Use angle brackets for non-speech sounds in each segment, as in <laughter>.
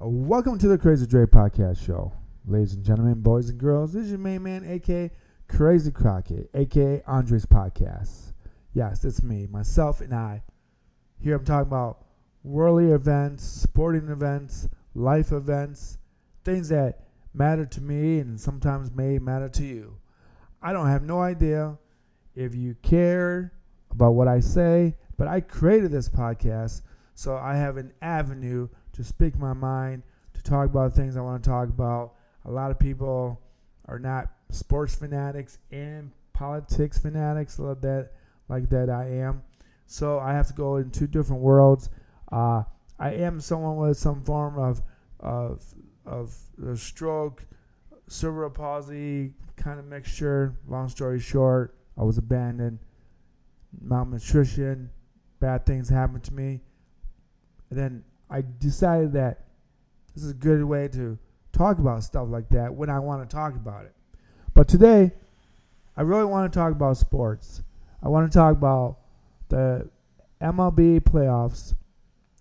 Welcome to the Crazy Dre Podcast Show. Ladies and gentlemen, boys and girls, this is your main man, aka Crazy Crockett, aka Andres Podcast. Yes, it's me, myself, and I. Here I'm talking about worldly events, sporting events, life events, things that matter to me and sometimes may matter to you. I don't have no idea if you care about what I say, but I created this podcast so I have an avenue to speak my mind, to talk about things I want to talk about. A lot of people are not sports fanatics and politics fanatics like that, like that I am. So I have to go in two different worlds. Uh, I am someone with some form of of of stroke, cerebral palsy kind of mixture. Long story short, I was abandoned, malnutrition, bad things happened to me. And then I decided that this is a good way to talk about stuff like that when I want to talk about it. But today, I really want to talk about sports. I want to talk about the MLB playoffs,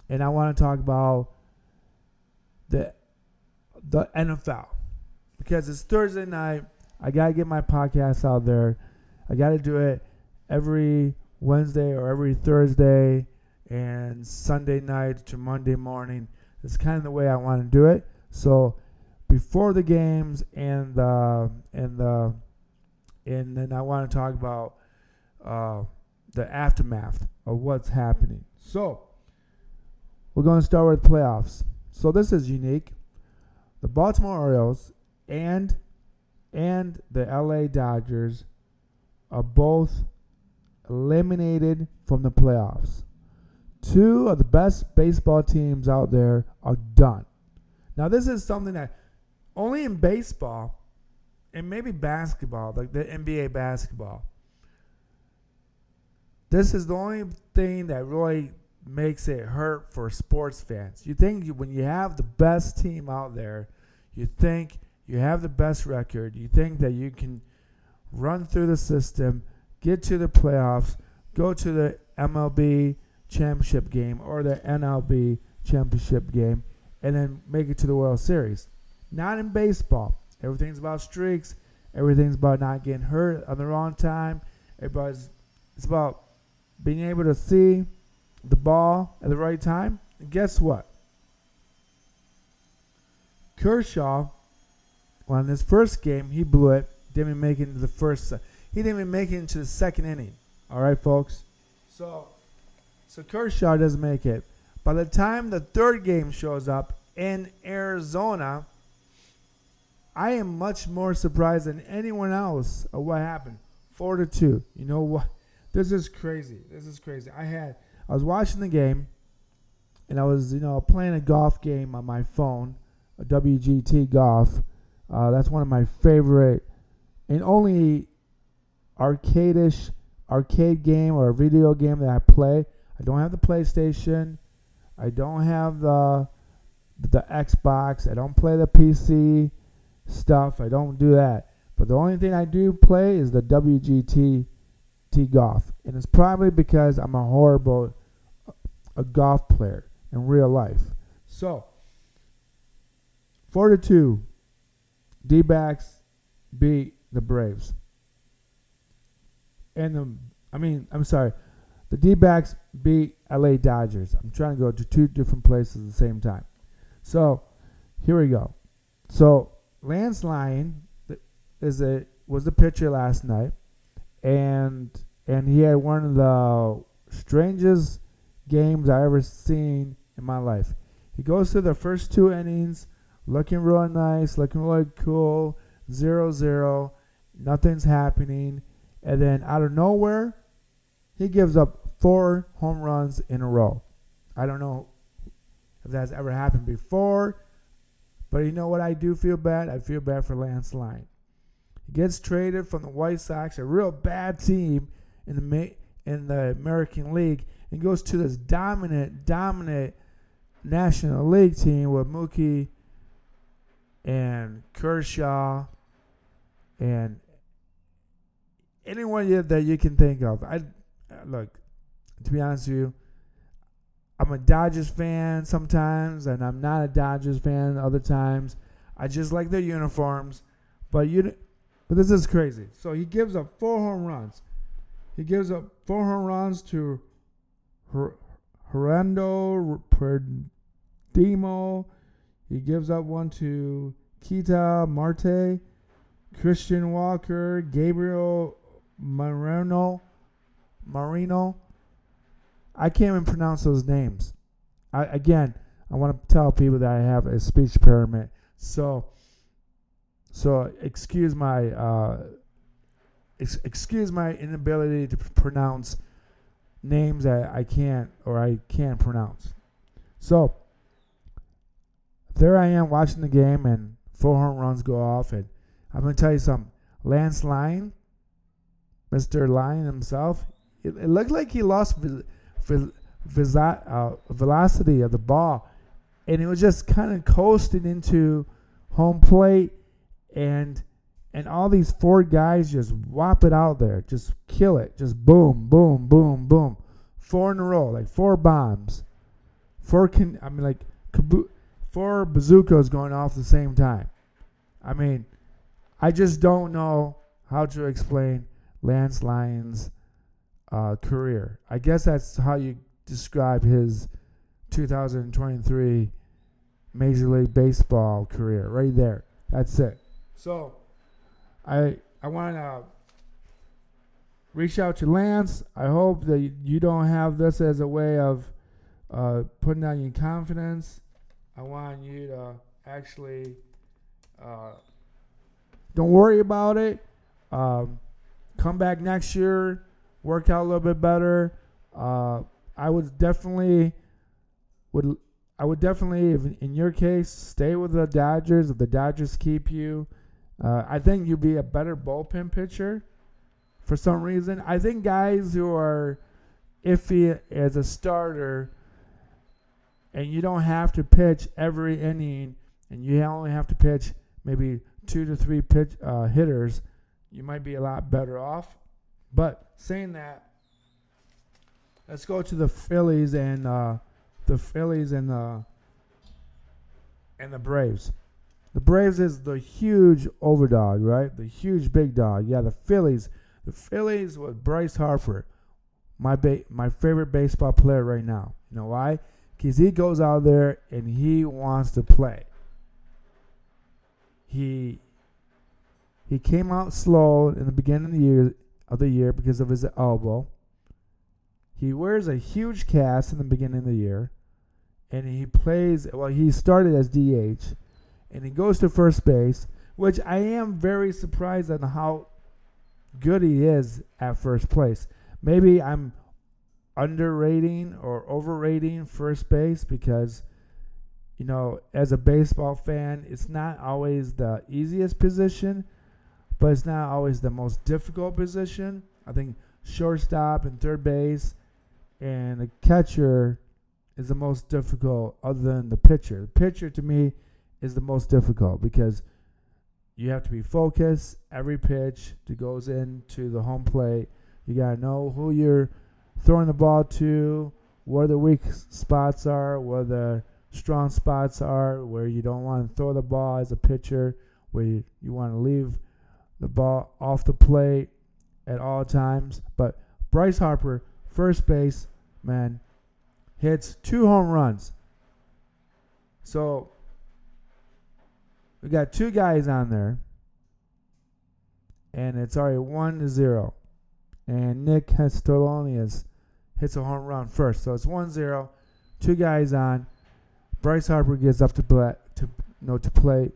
and I want to talk about the the NFL because it's Thursday night. I gotta get my podcast out there. I gotta do it every Wednesday or every Thursday and Sunday night to Monday morning. It's kind of the way I want to do it. So before the games and the and the and then I want to talk about uh, the aftermath of what's happening. So we're going to start with playoffs. So this is unique. The Baltimore Orioles and and the LA Dodgers are both eliminated from the playoffs. Two of the best baseball teams out there are done. Now, this is something that only in baseball and maybe basketball, like the NBA basketball, this is the only thing that really makes it hurt for sports fans. You think when you have the best team out there, you think you have the best record, you think that you can run through the system, get to the playoffs, go to the MLB championship game or the NLB championship game, and then make it to the World Series. Not in baseball. Everything's about streaks. Everything's about not getting hurt on the wrong time. Everybody's it's about being able to see the ball at the right time. And guess what? Kershaw, in his first game, he blew it. Didn't even make it into the first. He didn't even make it into the second inning. All right, folks. So, so Kershaw doesn't make it. By the time the third game shows up in Arizona, I am much more surprised than anyone else of what happened. Four to two. You know what? <laughs> This is crazy. This is crazy. I had I was watching the game, and I was you know playing a golf game on my phone, a WGT golf. Uh, that's one of my favorite and only arcadish arcade game or video game that I play. I don't have the PlayStation. I don't have the the Xbox. I don't play the PC stuff. I don't do that. But the only thing I do play is the WGT T golf, and it's probably because I'm a horrible a golf player in real life. So, four to two, D backs beat the Braves, and the I mean I'm sorry, the D backs beat LA Dodgers. I'm trying to go to two different places at the same time. So, here we go. So Lance Lynn is a was the pitcher last night, and and he had one of the strangest games I ever seen in my life. He goes through the first two innings, looking real nice, looking really cool, zero zero, nothing's happening, and then out of nowhere, he gives up four home runs in a row. I don't know if that's ever happened before. But you know what? I do feel bad. I feel bad for Lance Lynn. He gets traded from the White Sox, a real bad team in the in the American League, and goes to this dominant, dominant National League team with Mookie and Kershaw and anyone that you can think of. I look to be honest with you. I'm a Dodgers fan sometimes, and I'm not a Dodgers fan other times. I just like their uniforms, but you, but this is crazy. So he gives up four home runs. He gives up four home runs to Geraldo Perdomo. He gives up one to Ketel Marte, Christian Walker, Gabriel Moreno, Marino. I can't even pronounce those names. I, again, I want to tell people that I have a speech impairment. So, so excuse my uh, ex- excuse my inability to pronounce names that I can't or I can't pronounce. So, there I am watching the game, and four home runs go off, and I'm gonna tell you something. Lance Lynn, Mr. Lynn himself, it, it looked like he lost uh, velocity of the ball, and it was just kind of coasting into home plate, and and all these four guys just whop it out there, just kill it, just boom, boom, boom, boom, four in a row, like four bombs, four can I mean like four bazookas going off at the same time. I mean, I just don't know how to explain Lance Lynn's uh, career. I guess that's how you describe his 2023 Major League Baseball career, right there. That's it. So, I I want to reach out to Lance. I hope that you don't have this as a way of uh, putting down your confidence. I want you to actually uh, don't worry about it. Um, come back next year work out a little bit better. Uh, I would definitely would I would definitely, if in your case, stay with the Dodgers. If the Dodgers keep you, uh, I think you'd be a better bullpen pitcher. For some reason, I think guys who are iffy as a starter, and you don't have to pitch every inning, and you only have to pitch maybe two to three pitch uh, hitters, you might be a lot better off. But saying that, let's go to the Phillies and uh, the Phillies and the and the Braves. The Braves is the huge overdog, right? The huge big dog. Yeah, the Phillies. The Phillies with Bryce Harper, my ba- my favorite baseball player right now. You know why? Because he goes out there and he wants to play. He he came out slow in the beginning of the year of the year because of his elbow. He wears a huge cast in the beginning of the year, and he plays. Well, he started as DH, and he goes to first base, which I am very surprised at how good he is at first place. Maybe I'm underrating or overrating first base because you know, as a baseball fan, it's not always the easiest position but it's not always the most difficult position. I think shortstop and third base and the catcher is the most difficult other than the pitcher. The pitcher to me is the most difficult because you have to be focused every pitch that goes into the home plate. You got to know who you're throwing the ball to, where the weak spots are, where the strong spots are, where you don't want to throw the ball as a pitcher, where you, you want to leave the ball off the plate at all times. But Bryce Harper, first base, man, hits two home runs. So we got two guys on there. And it's already one to zero. And Nick Castellanos hits a home run first. So it's one zero. Two guys on. Bryce Harper gets up to play to know to play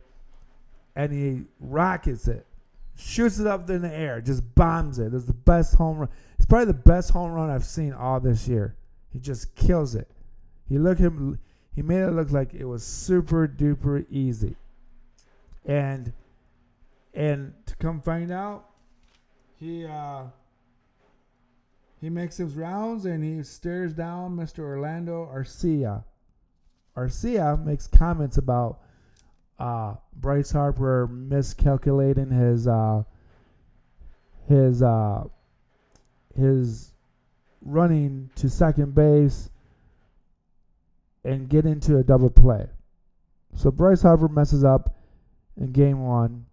and he rockets it shoots it up in the air, just bombs it. It's the best home run. It's probably the best home run I've seen all this year. He just kills it. He look him. He made it look like it was super duper easy. And and to come find out, he uh, he makes his rounds and he stares down Mr. Orlando Arcia. Arcia makes comments about uh, Bryce Harper miscalculating his uh, his uh, his running to second base and get into a double play. So Bryce Harper messes up in game one,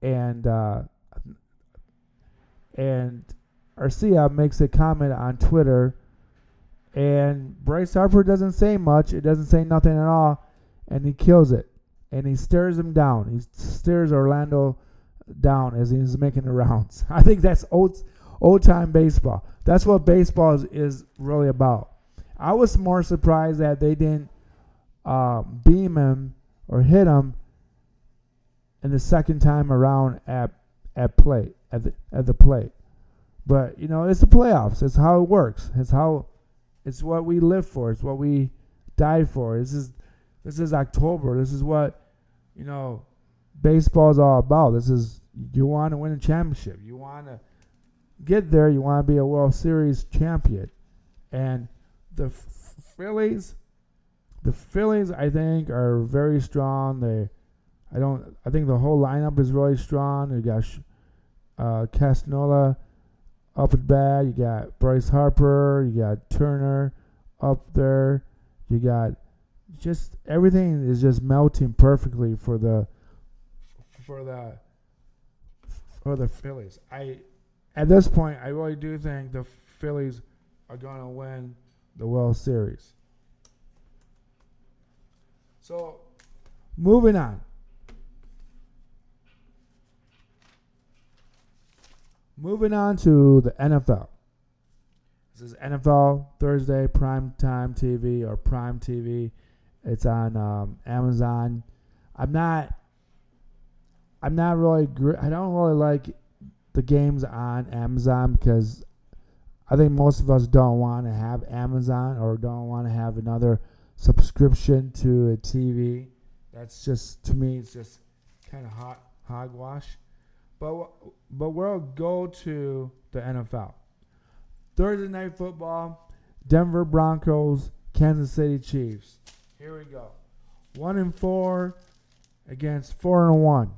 and uh, and Arcia makes a comment on Twitter, and Bryce Harper doesn't say much. It doesn't say nothing at all, and he kills it, and he stares him down. He stares Orlando down as he's making the rounds. <laughs> I think that's old old time baseball. That's what baseball is, is really about. I was more surprised that they didn't uh, beam him or hit him in the second time around at at plate at the at the plate. But you know, it's the playoffs. It's how it works. It's how it's what we live for. It's what we die for. This is this is October. This is what you know baseball is all about. This is you want to win a championship. You want to get there. You want to be a World Series champion. And the Phillies, the Phillies, I think, are very strong. They, I don't, I think the whole lineup is really strong. You got uh, Castanola up at bat. You got Bryce Harper. You got Turner up there. You got just everything is just melting perfectly for the for the for the Phillies. I at this point I really do think the Phillies are going to win the World Series. So, moving on. Moving on to the NFL. This is NFL Thursday Prime Time TV or Prime TV. It's on um, Amazon. I'm not. I'm not really. Gr- I don't really like the games on Amazon because I think most of us don't want to have Amazon or don't want to have another subscription to a TV. That's just to me, it's just kind of hot hogwash. But but we'll go to the NFL. Thursday night football, Denver Broncos, Kansas City Chiefs. Here we go. One and four against four and one.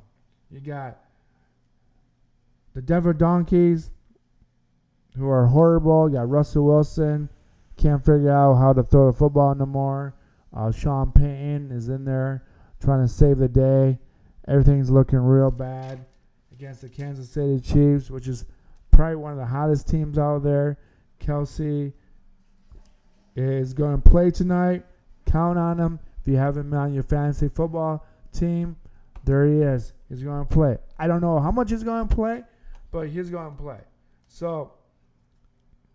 You got the Denver Donkeys, who are horrible. You got Russell Wilson, can't figure out how to throw the football no more. Uh, Sean Payton is in there trying to save the day. Everything's looking real bad against the Kansas City Chiefs, which is probably one of the hottest teams out there. Kelce is going to play tonight. Count on him. If you have him on your fantasy football team, there he is. He's going to play. I don't know how much he's going to play, but he's going to play. So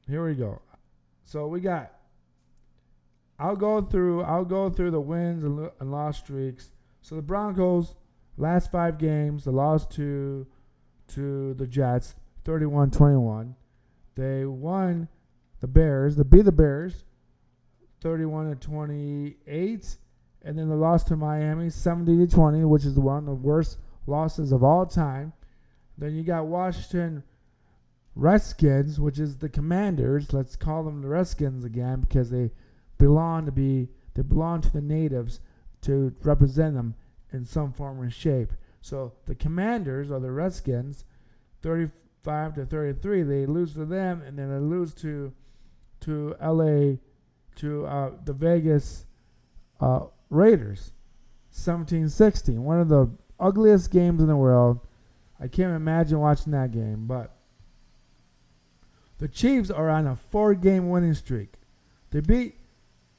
here we go. So we got. I'll go through. I'll go through the wins and, and loss streaks. So the Broncos last five games, they lost to to the Jets, 31-21. They won the Bears. They beat the Bears, 31 to 28, and then the loss to Miami, 70 to 20, which is one of the worst losses of all time. Then you got Washington Redskins, which is the Commanders. Let's call them the Redskins again because they belong to be they belong to the natives to represent them in some form or shape. So the Commanders or the Redskins, 35 to 33, they lose to them, and then they lose to to LA to uh, the Vegas uh, Raiders, 17-16. One of the ugliest games in the world. I can't imagine watching that game, but the Chiefs are on a four game winning streak. They beat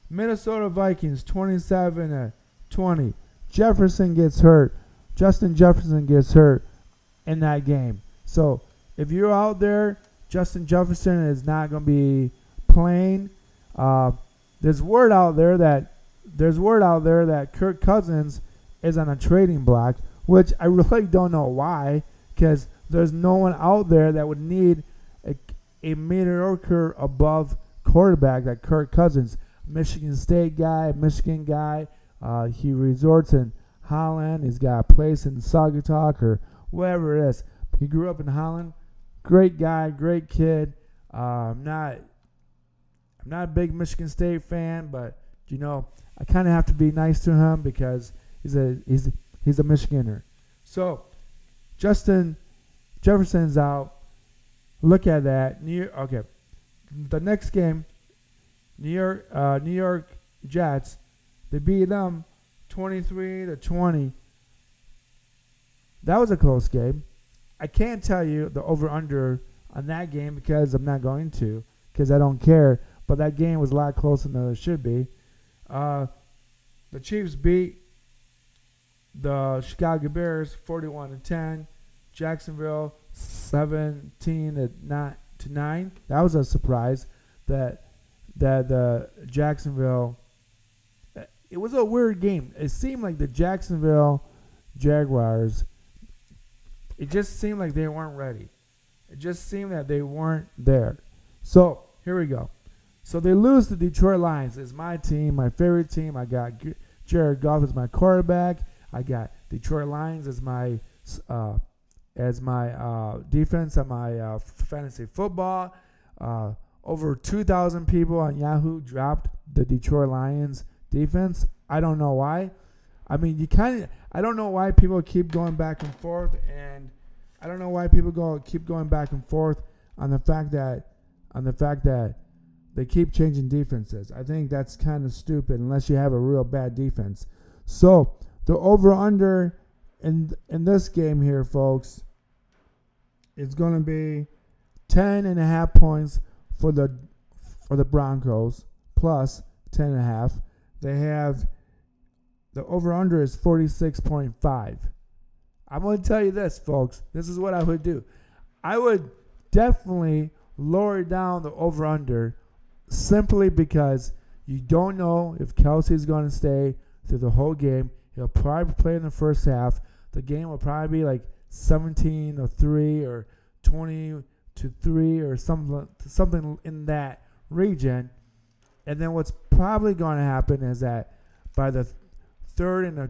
Minnesota Vikings 27 to 20. Jefferson gets hurt. Justin Jefferson gets hurt in that game. So if you're out there, Justin Jefferson is not going to be playing. Uh, there's word out there that there's word out there that Kirk Cousins is on a trading block, which I <laughs> really don't know why, because there's no one out there that would need a, a mediocre above quarterback like Kirk Cousins, Michigan State guy, Michigan guy. Uh, he resorts in Holland. He's got a place in Saugatuck or wherever it is. He grew up in Holland. Great guy, great kid. Uh, not, I'm not a big Michigan State fan, but you know, I kind of have to be nice to him because he's a he's he's a Michiganer. So, Justin Jefferson's out. Look at that. New York, okay. The next game, New York, uh, New York Jets. They beat them 23 to 20. That was a close game. I can't tell you the over under on that game because I'm not going to because I don't care. But that game was a lot closer than it should be. Uh, the Chiefs beat the Chicago Bears 41 to 10. Jacksonville 17 to 9 to 9. That was a surprise that that the Jacksonville it was a weird game. It seemed like the Jacksonville Jaguars it just seemed like they weren't ready. It just seemed that they weren't there. So, here we go. So they lose to Detroit Lions. It's my team, my favorite team. I got Jared Goff as my quarterback. I got Detroit Lions as my uh, as my uh, defense at my uh, fantasy football. Uh, over 2,000 people on Yahoo dropped the Detroit Lions defense. I don't know why. I mean, you kind of. I don't know why people keep going back and forth, and I don't know why people go keep going back and forth on the fact that on the fact that they keep changing defenses. I think that's kind of stupid unless you have a real bad defense. So the over under in in this game here, folks, is going to be 10 and a half points for the for the Broncos plus 10 and a half. They have the over under is 46.5. I'm going to tell you this, folks. This is what I would do. I would definitely lower down the over under simply because you don't know if Kelce's going to stay through the whole game. He'll probably play in the first half. The game will probably be like 17 or 3 or 20 to 3 or something something in that region. And then what's probably going to happen is that by the third and a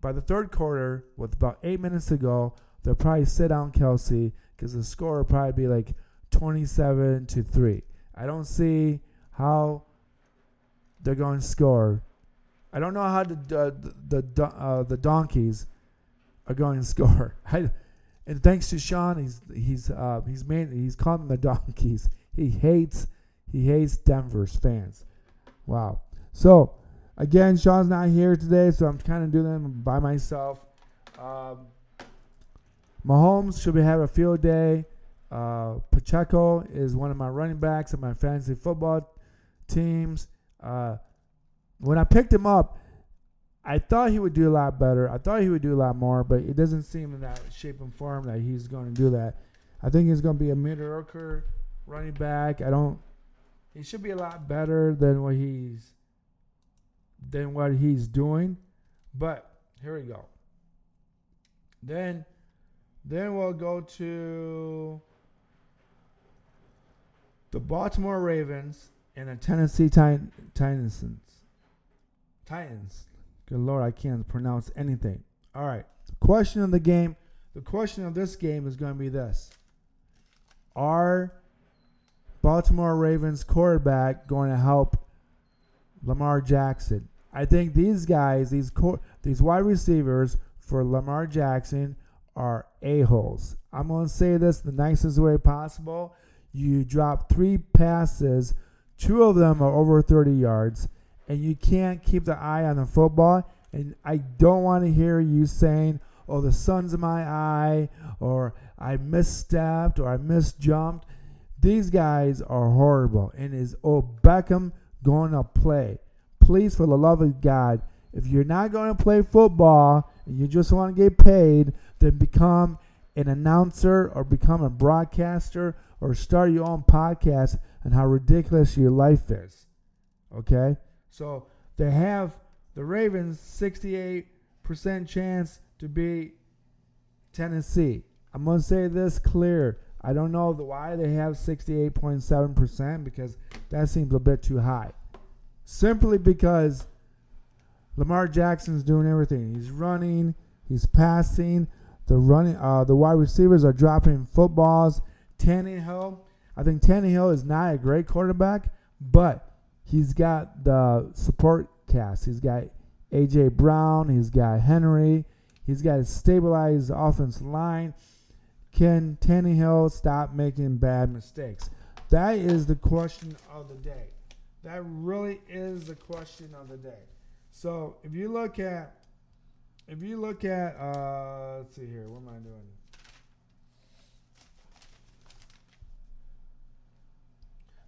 by the third quarter, with about eight minutes to go, they'll probably sit down Kelce because the score will probably be like 27 to three. I don't see how they're going to score. I don't know how the the the, uh, the donkeys are going to <laughs> score. I, and thanks to Sean, he's he's uh, he's made he's called them the <laughs> donkeys. He hates he hates Denver's fans. Wow. So again, Sean's not here today, so I'm kind of doing them by myself. Um, Mahomes should be having a field day. Uh, Pacheco is one of my running backs in my fantasy football teams. Uh, when I picked him up, I thought he would do a lot better. I thought he would do a lot more, but it doesn't seem in that shape and form that he's going to do that. I think he's going to be a mediocre running back. I don't. He should be a lot better than what he's than what he's doing. But here we go. Then, then we'll go to the Baltimore Ravens and the Tennessee Titans. Titans. Good Lord, I can't pronounce anything. All right. The question of the game, the question of this game is going to be this Are Baltimore Ravens quarterback going to help Lamar Jackson? I think these guys, these cor- these wide receivers for Lamar Jackson are a-holes. I'm going to say this the nicest way possible. You drop three passes, two of them are over 30 yards, and you can't keep the eye on the football. And I don't want to hear you saying, oh, the sun's in my eye, or I misstepped, or I misjumped. These guys are horrible. And is oh Beckham going to play? Please, for the love of God, if you're not going to play football and you just want to get paid, then become an announcer or become a broadcaster or start your own podcast and how ridiculous your life is. Okay? So they have the Ravens 68% chance to beat Tennessee. I'm going to say this clear. I don't know why they have 68.7% because that seems a bit too high. Simply because Lamar Jackson's doing everything. He's running, he's passing, the running uh, the wide receivers are dropping footballs. Tannehill, I think Tannehill is not a great quarterback, but he's got the support cast. He's got AJ Brown. He's got Henry. He's got a stabilized offensive line. Can Tannehill stop making bad mistakes? That is the question of the day. That really is the question of the day. So if you look at, if you look at, uh, let's see here, what am I doing?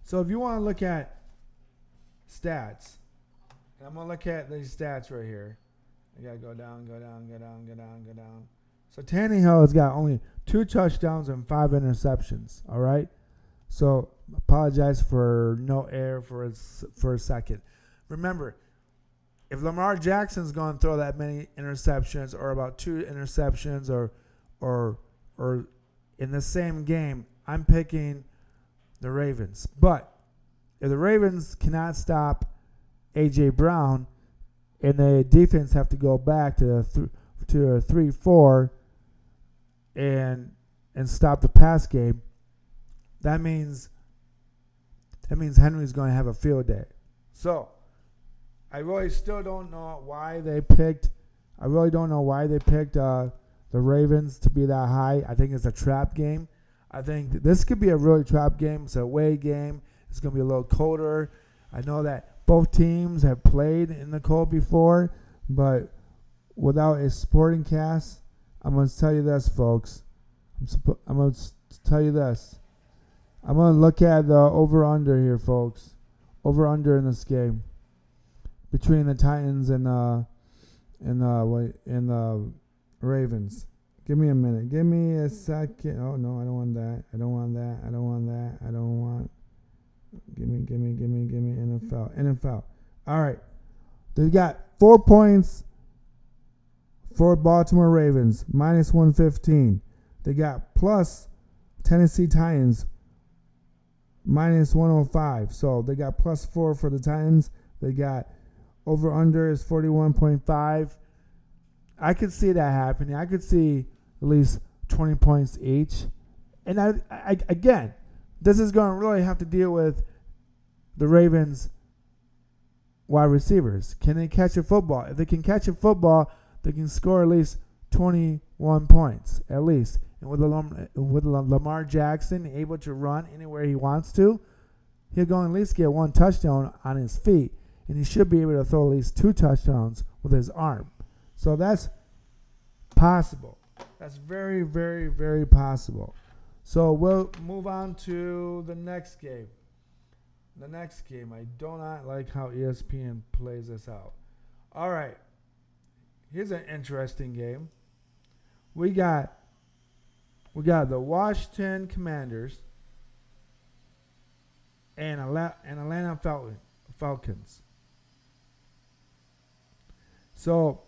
So if you want to look at stats, and I'm gonna look at these stats right here. I gotta go down, go down, go down, go down, go down. So Tannehill has got only two touchdowns and five interceptions. All right. So apologize for no air for a, for a second. Remember, if Lamar Jackson's going to throw that many interceptions, or about two interceptions, or or or in the same game, I'm picking the Ravens. But if the Ravens cannot stop AJ Brown, and the defense have to go back to th- to a three four, and and stop the pass game, that means that means Henry's going to have a field day. So I really still don't know why they picked. I really don't know why they picked uh, the Ravens to be that high. I think it's a trap game. I think this could be a really trap game. It's a away game. It's going to be a little colder. I know that both teams have played in the cold before, but without a sporting cast, I'm going to tell you this, folks. I'm, I'm going to tell you this. I'm going to look at the over under here, folks. Over under in this game between the Titans and uh and uh wait and the Ravens. Give me a minute. Give me a second. Oh no, I don't want that. I don't want that. I don't want that. I don't want. Give me, give me, give me, give me NFL. NFL. All right. They got four points for Baltimore Ravens, minus 115. They got plus Tennessee Titans, minus 105. So they got plus four for the Titans. They got over under is 41.5. I could see that happening. I could see at least 20 points each. And I, I again, this is going to really have to deal with the Ravens wide receivers. Can they catch a football? If they can catch a football, they can score at least 21 points, at least. And with, Lam- with Lamar Jackson able to run anywhere he wants to, he'll go and at least get one touchdown on his feet. And he should be able to throw at least two touchdowns with his arm. So that's possible. That's very, very, very possible. So we'll move on to the next game. The next game. I do not like how ESPN plays this out. All right. Here's an interesting game. We got we got the Washington Commanders and Atlanta, Falcons. So,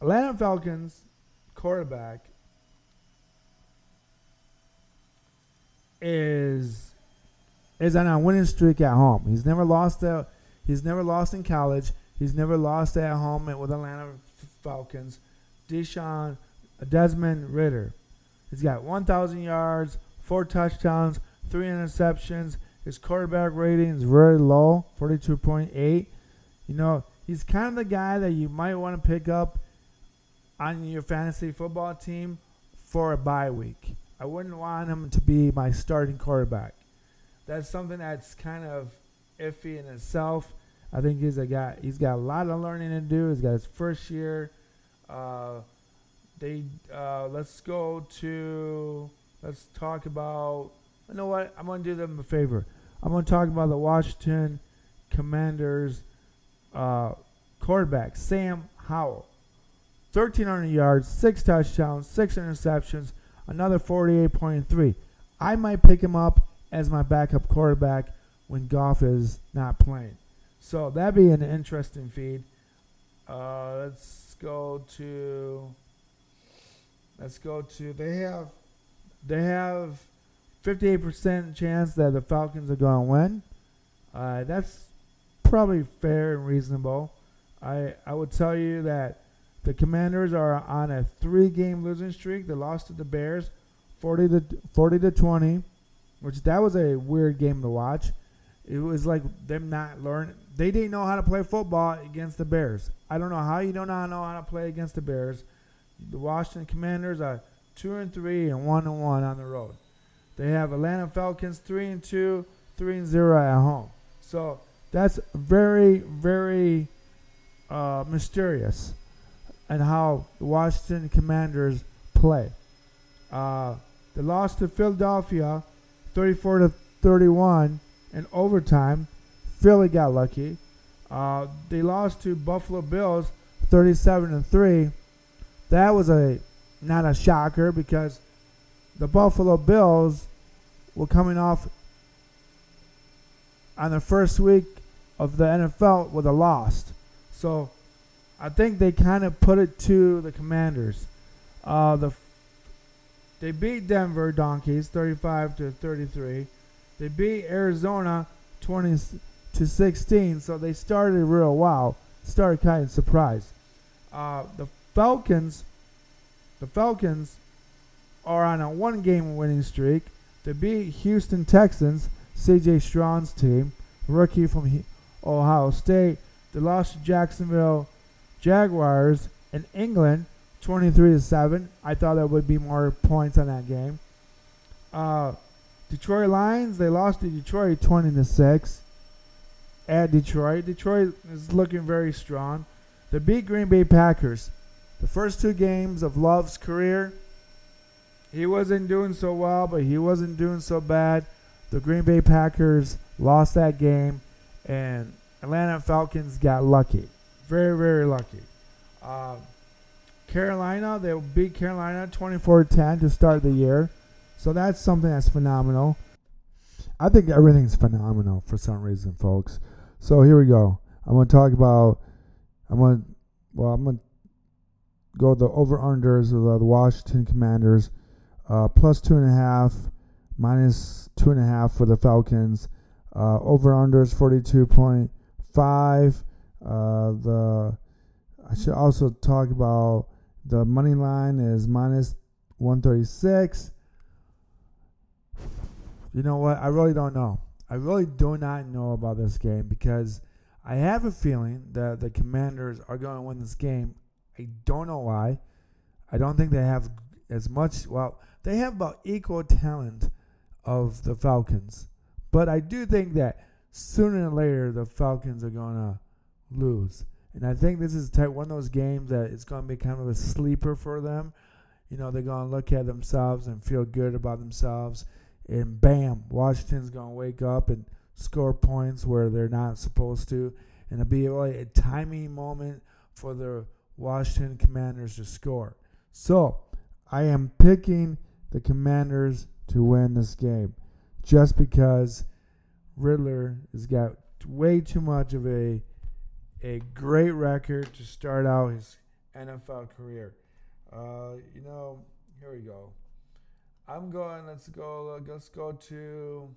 Atlanta Falcons quarterback is is on a winning streak at home. He's never lost a, he's never lost in college. He's never lost at home with Atlanta Falcons. Deshaun Desmond Ridder. He's got 1,000 yards, four touchdowns, three interceptions. His quarterback rating is very low, 42.8. You know, he's kind of the guy that you might want to pick up on your fantasy football team for a bye week. I wouldn't want him to be my starting quarterback. That's something that's kind of iffy in itself. I think he's a guy. He's got a lot of learning to do. He's got his first year. Uh, they uh, let's go to let's talk about. You know what? I'm gonna do them a favor. I'm gonna talk about the Washington Commanders uh, quarterback Sam Howell. 1,300 yards, six touchdowns, six interceptions, another 48.3. I might pick him up as my backup quarterback when Goff is not playing. So that'd be an interesting feed. Uh, let's go to. Let's go to. They have. They have 58% chance that the Falcons are going to win. Uh, that's probably fair and reasonable. I I would tell you that the Commanders are on a three-game losing streak. They lost to the Bears, 40 to 40 to 20, which that was a weird game to watch. It was like them not learning. They didn't know how to play football against the Bears. I don't know how you don't know how to play against the Bears. The Washington Commanders are two and three and one and one on the road. They have Atlanta Falcons three and two, three and zero at home. So that's very, very uh, mysterious and how the Washington Commanders play. Uh, they lost to Philadelphia 34 to 31 in overtime. Philly got lucky. Uh, they lost to Buffalo Bills 37 to 3. That was a not a shocker because the Buffalo Bills were coming off on the first week of the NFL with a loss. So I think they kind of put it to the Commanders. Uh, the they beat Denver Donkeys 35 to 33. They beat Arizona 20 to 16. So they started real well. Started kind of surprised. Uh, the Falcons, the Falcons are on a one-game winning streak. They beat Houston Texans, C.J. Stroud's team, rookie from Ohio State. They lost to Jacksonville Jaguars in England, 23 to seven. I thought there would be more points on that game. Uh, Detroit Lions they lost to Detroit 20 to six. At Detroit, Detroit is looking very strong. They beat Green Bay Packers. The first two games of Love's career, he wasn't doing so well, but he wasn't doing so bad. The Green Bay Packers lost that game, and Atlanta Falcons got lucky. Very, very lucky. Uh, Carolina, they beat Carolina 24 10 to start the year. So that's something that's phenomenal. I think everything's phenomenal for some reason, folks. So here we go. I'm going to talk about, I'm going to, well, I'm going to go the over unders of the, Washington Commanders, uh, plus two and a half, minus two and a half for the Falcons. Uh, over unders 42.5. Uh, the I should also talk about the money line is minus 136. You know what? I really don't know. I really do not know about this game because I have a feeling that the Commanders are going to win this game. I don't know why. I don't think they have as much. Well, they have about equal talent of the Falcons, but I do think that sooner or later the Falcons are to lose. And I think this is type one of those games that it's to be kind of a sleeper for them. You know, they're to look at themselves and feel good about themselves. And bam, Washington's to wake up and score points where they're not supposed to. And it'll be a timing moment for the Washington Commanders to score. So I am picking the Commanders to win this game just because Ridder has got way too much of a a great record to start out his NFL career. Uh, you know, here we go. I'm going. Let's go. Let's go to.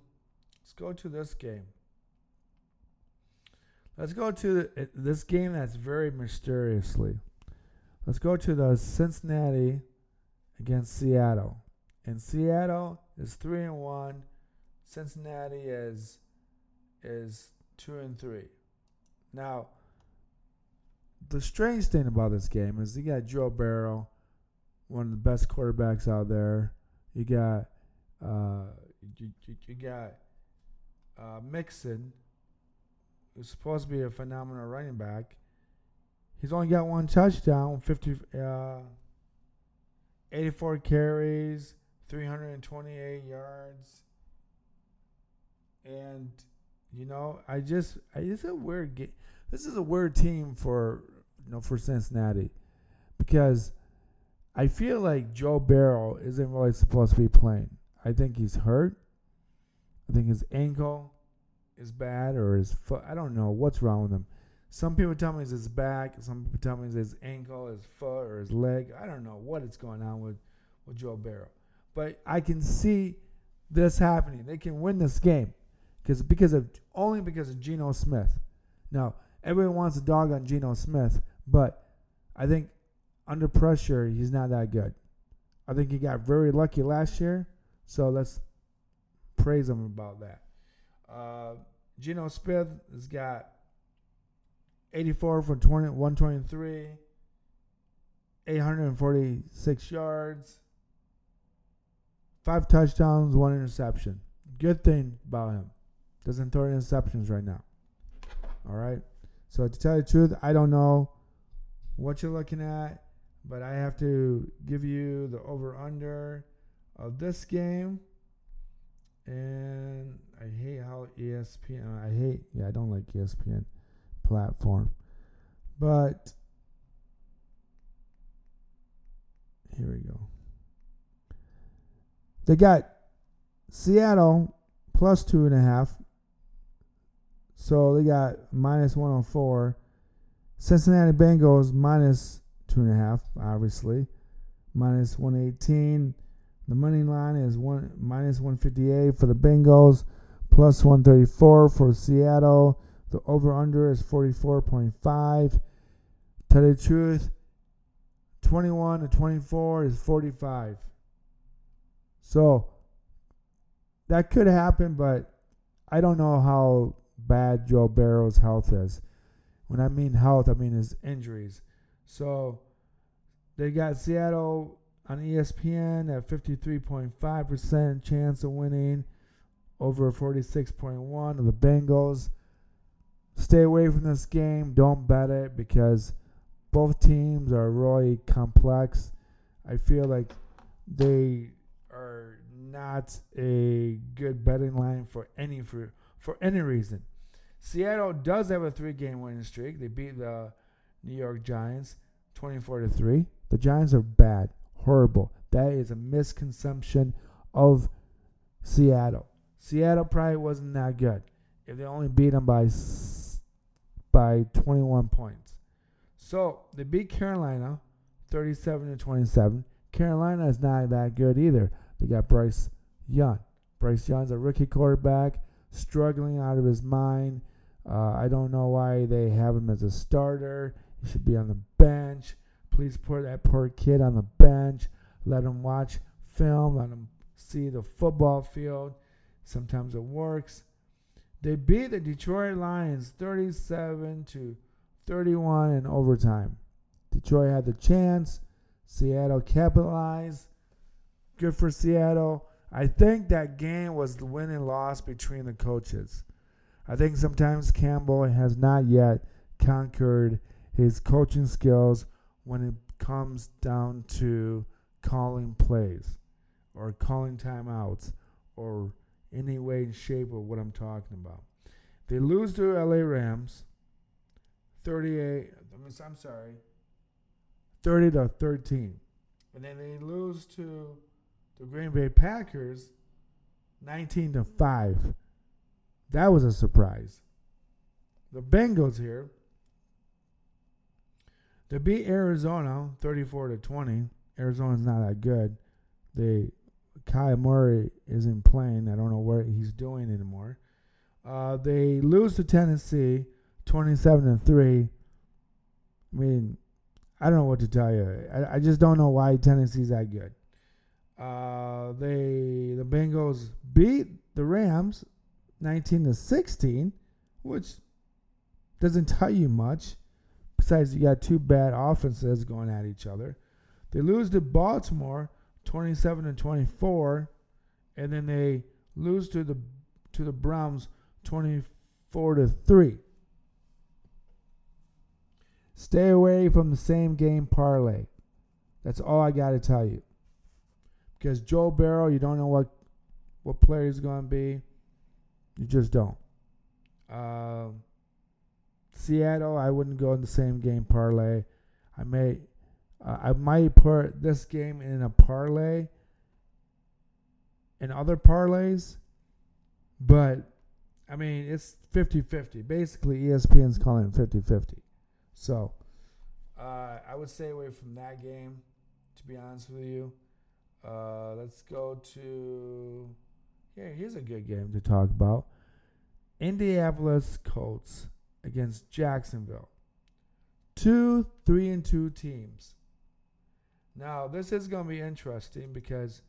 Let's go to this game. Let's go to the, this game that's very mysteriously. Let's go to the Cincinnati against Seattle. And Seattle is three and one. Cincinnati is is two and three. Now, the strange thing about this game is you got Joe Burrow, one of the best quarterbacks out there. You got uh, you, you, you got uh, Mixon, who's supposed to be a phenomenal running back. He's only got one touchdown, 50, uh, 84 carries, 328 yards. And, you know, I just, I, it's a weird game. This is a weird team for you know, for Cincinnati because I feel like Joe Burrow isn't really supposed to be playing. I think he's hurt. I think his ankle is bad or his foot. I don't know what's wrong with him. Some people tell me it's his back. Some people tell me it's his ankle, his foot, or his leg. I don't know what is going on with, with Joe Burrow. But I can see this happening. They can win this game because because of only because of Geno Smith. Now everyone wants a dog on Geno Smith, but I think under pressure, he's not that good. I think he got very lucky last year, so let's praise him about that. Uh, Geno Smith has got 84 for 20, 123, 846 yards, five touchdowns, one interception. Good thing about him. Doesn't throw interceptions right now. All right. So to tell you the truth, I don't know what you're looking at, but I have to give you the over under of this game. And I hate how ESPN. I hate. Yeah, I don't like ESPN platform, but here we go. They got Seattle plus two and a half. So they got minus 104. Cincinnati Bengals minus two and a half, obviously. Minus 118. The money line is one minus 158 for the Bengals, plus 134 for Seattle. The over under is 44.5. Tell the truth, 21 to 24 is 45. So that could happen, but I don't know how bad Joe Burrow's health is. When I mean health, I mean his injuries. So they got Seattle on ESPN at 53.5% chance of winning over 46.1 of the Bengals. Stay away from this game. Don't bet it because both teams are really complex. I feel like they are not a good betting line for any for for any reason. Seattle does have a three-game winning streak. They beat the New York Giants 24 to 3. The Giants are bad horrible. That is a misconception of Seattle. Seattle probably wasn't that good if they only beat them by by 21 points. So they beat Carolina 37 to 27. Carolina is not that good either. They got Bryce Young. Bryce Young's a rookie quarterback, struggling out of his mind. Uh, I don't know why they have him as a starter. He should be on the bench. Please put that poor kid on the bench. Let him watch film. Let him see the football field. Sometimes it works. They beat the Detroit Lions 37 to 31 in overtime. Detroit had the chance. Seattle capitalized. Good for Seattle. I think that game was the win and loss between the coaches. I think sometimes Campbell has not yet conquered his coaching skills when it comes down to calling plays or calling timeouts or any way and shape of what I'm talking about. They lose to LA Rams 38 I'm sorry 30 to 13. And then they lose to the Green Bay Packers 19 to 5. That was a surprise. The Bengals here they beat Arizona 34 to 20. Arizona's not that good. They Kyler Murray isn't playing. I don't know what he's doing anymore. Uh, they lose to Tennessee 27 to 3. I mean, I don't know what to tell you. I, I just don't know why Tennessee's that good. Uh, they the Bengals beat the Rams 19 to 16, which doesn't tell you much. Besides, you got two bad offenses going at each other. They lose to Baltimore 27 and 24, and then they lose to the to the Browns 24 to 3. Stay away from the same game parlay. That's all I got to tell you. Because Joe Burrow, you don't know what what player he's going to be. You just don't. Uh, Seattle, I wouldn't go in the same game parlay. I may, uh, I might put this game in a parlay. In other parlays, but I mean it's 50-50. Basically, ESPN's calling it 50-50. So uh, I would stay away from that game. To be honest with you, uh, let's go to here. Here's a good game to talk about. Indianapolis Colts against Jacksonville. Two, three, and two teams. Now, this is going to be interesting because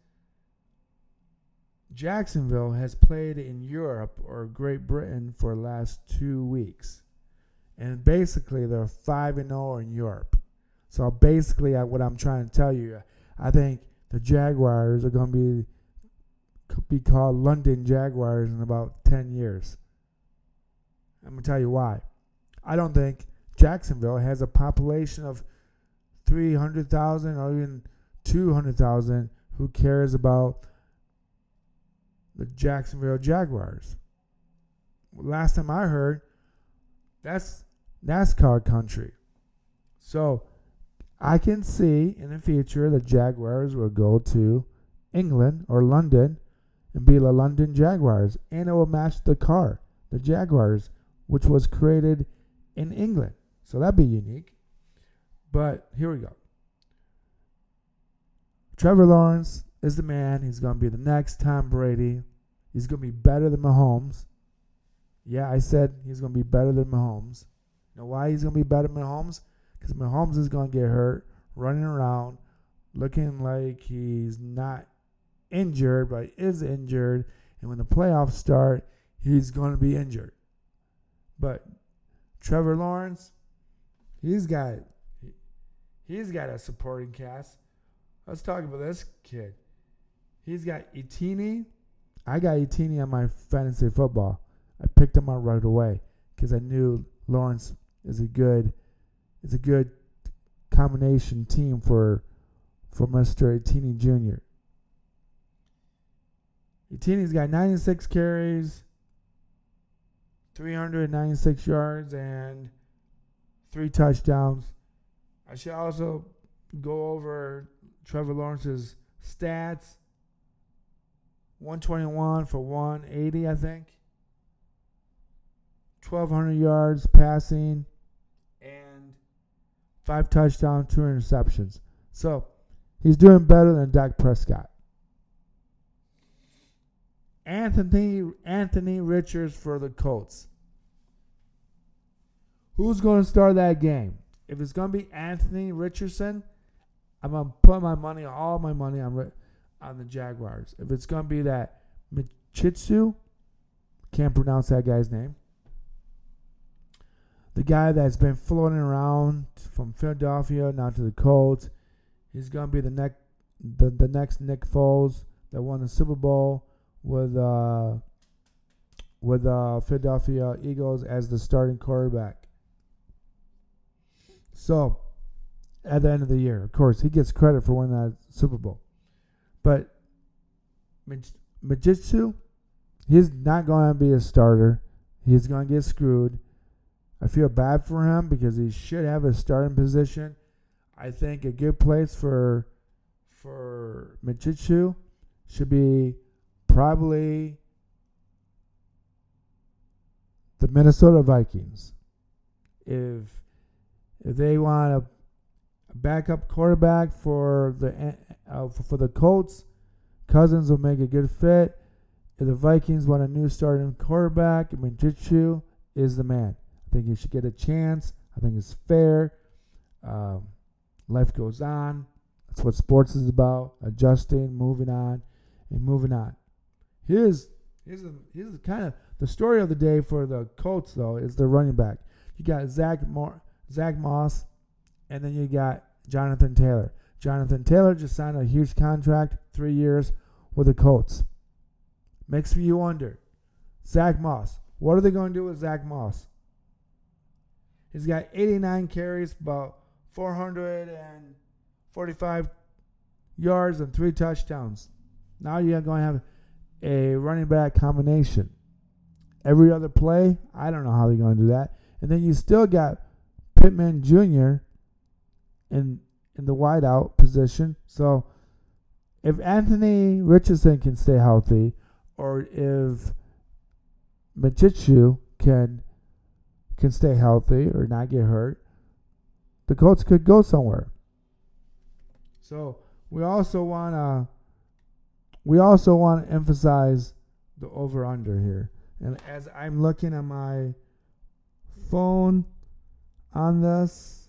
Jacksonville has played in Europe or Great Britain for the last two weeks. And basically, they're 5 and 0 in Europe. So basically, what I'm trying to tell you, I think the Jaguars are going to be be called London Jaguars in about 10 years. I'm going to tell you why. I don't think Jacksonville has a population of 300,000 or even 200,000 who cares about the Jacksonville Jaguars. Last time I heard, that's NASCAR country. So I can see in the future the Jaguars will go to England or London and be the London Jaguars, and it will match the car, the Jaguars, which was created in England. So that'd be unique. But here we go. Trevor Lawrence is the man. He's going to be the next Tom Brady. He's going to be better than Mahomes. Yeah, I said he's going to be better than Mahomes. You know why he's going to be better than Mahomes? Because Mahomes is going to get hurt, running around, looking like he's not injured, but is injured. And when the playoffs start, he's going to be injured. But Trevor Lawrence, he's got he's got a supporting cast. Let's talk about this kid. He's got Etienne. I got Etienne on my fantasy football. I picked him up right away because I knew Lawrence is a good is a good combination team for for Mr. Etienne Jr. Etienne's got 96 carries, 396 yards, and three touchdowns. I should also go over Trevor Lawrence's stats 121 for 180, I think. 1,200 yards passing, and five touchdowns, two interceptions. So he's doing better than Dak Prescott. Anthony Anthony Richards for the Colts. Who's going to start that game? If it's going to be Anthony Richardson, I'm going to put my money, all my money on on the Jaguars. If it's going to be that Michitsu, can't pronounce that guy's name. The guy that's been floating around from Philadelphia now to the Colts, he's going to be the next the, the next Nick Foles that won the Super Bowl with uh, with uh, Philadelphia Eagles as the starting quarterback. So, at the end of the year, of course, he gets credit for winning that Super Bowl. But Majitsu, he's not going to be a starter. He's going to get screwed. I feel bad for him because he should have a starting position. I think a good place for for Majitsu should be probably the Minnesota Vikings. If if they want a backup quarterback for the uh, for the Colts, Cousins will make a good fit. If the Vikings want a new starting quarterback, Jitsu is the man. I think he should get a chance. I think it's fair. Um, life goes on. That's what sports is about: adjusting, moving on, and moving on. Here's here's the here's the kind of the story of the day for the Colts though is the running back. You got Zach Moore, Zach Moss, and then you got Jonathan Taylor. Jonathan Taylor just signed a huge contract, three years with the Colts. Makes you wonder, Zach Moss. What are they going to do with Zach Moss? He's got 89 carries, about 445 yards, and three touchdowns. Now you're going to have a running back combination. Every other play, I don't know how they're going to do that. And then you still got Pittman Jr. in in the wideout position. So if Anthony Richardson can stay healthy, or if Majichu can can stay healthy or not get hurt, the Colts could go somewhere. So we also want to we also want to emphasize the over under here. And as I'm looking at my phone on this,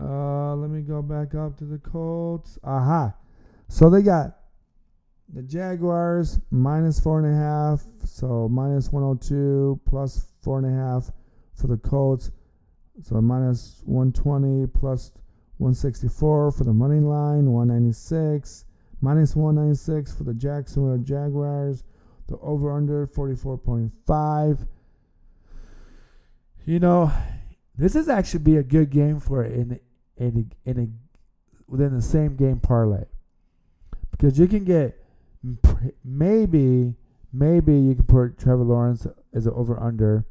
uh, let me go back up to the Colts. Aha. So they got the Jaguars minus four and a half. So minus 102 plus four and a half for the Colts. So minus 120 plus 164 for the money line, 196 minus 196 for the Jacksonville Jaguars. The over under 44.5. You know, this is actually be a good game for in in in a within the same game parlay because you can get maybe maybe you can put Trevor Lawrence as an over under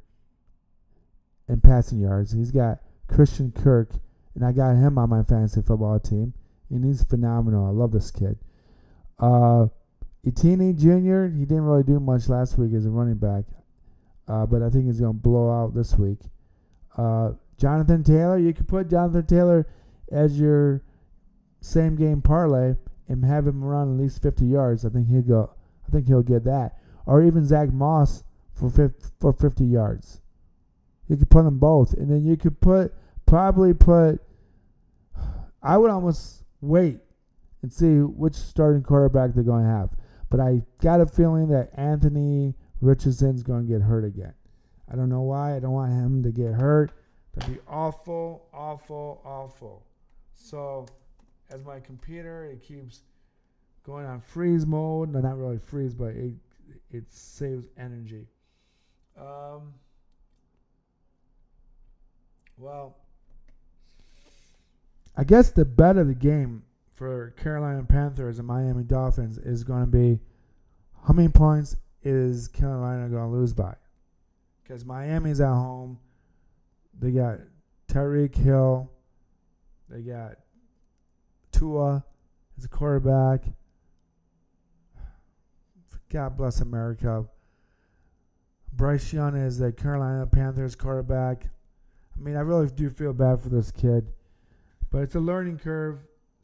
in passing yards. He's got Christian Kirk, and I got him on my fantasy football team, and he's phenomenal. I love this kid. Uh, Etienne Jr. He didn't really do much last week as a running back, uh, but I think he's going to blow out this week. Uh, Jonathan Taylor, you could put Jonathan Taylor as your same game parlay and have him run at least 50 yards. I think he'll go. I think he'll get that, or even Zach Moss for 50, for 50 yards. You could put them both, and then you could put probably put. I would almost wait and see which starting quarterback they're going to have, but I got a feeling that Anthony Richardson's going to get hurt again. I don't know why. I don't want him to get hurt. That'd be awful, awful, awful. So, as my computer, it keeps going on freeze mode. No, not really freeze, but it it saves energy. Um, well, I guess the bet of the game for Carolina Panthers and Miami Dolphins is going to be how many points is Carolina going to lose by? Because Miami's at home. They got Tyreek Hill. They got Tua as a quarterback. God bless America. Bryce Young is the Carolina Panthers quarterback. I mean, I really do feel bad for this kid, but it's a learning curve.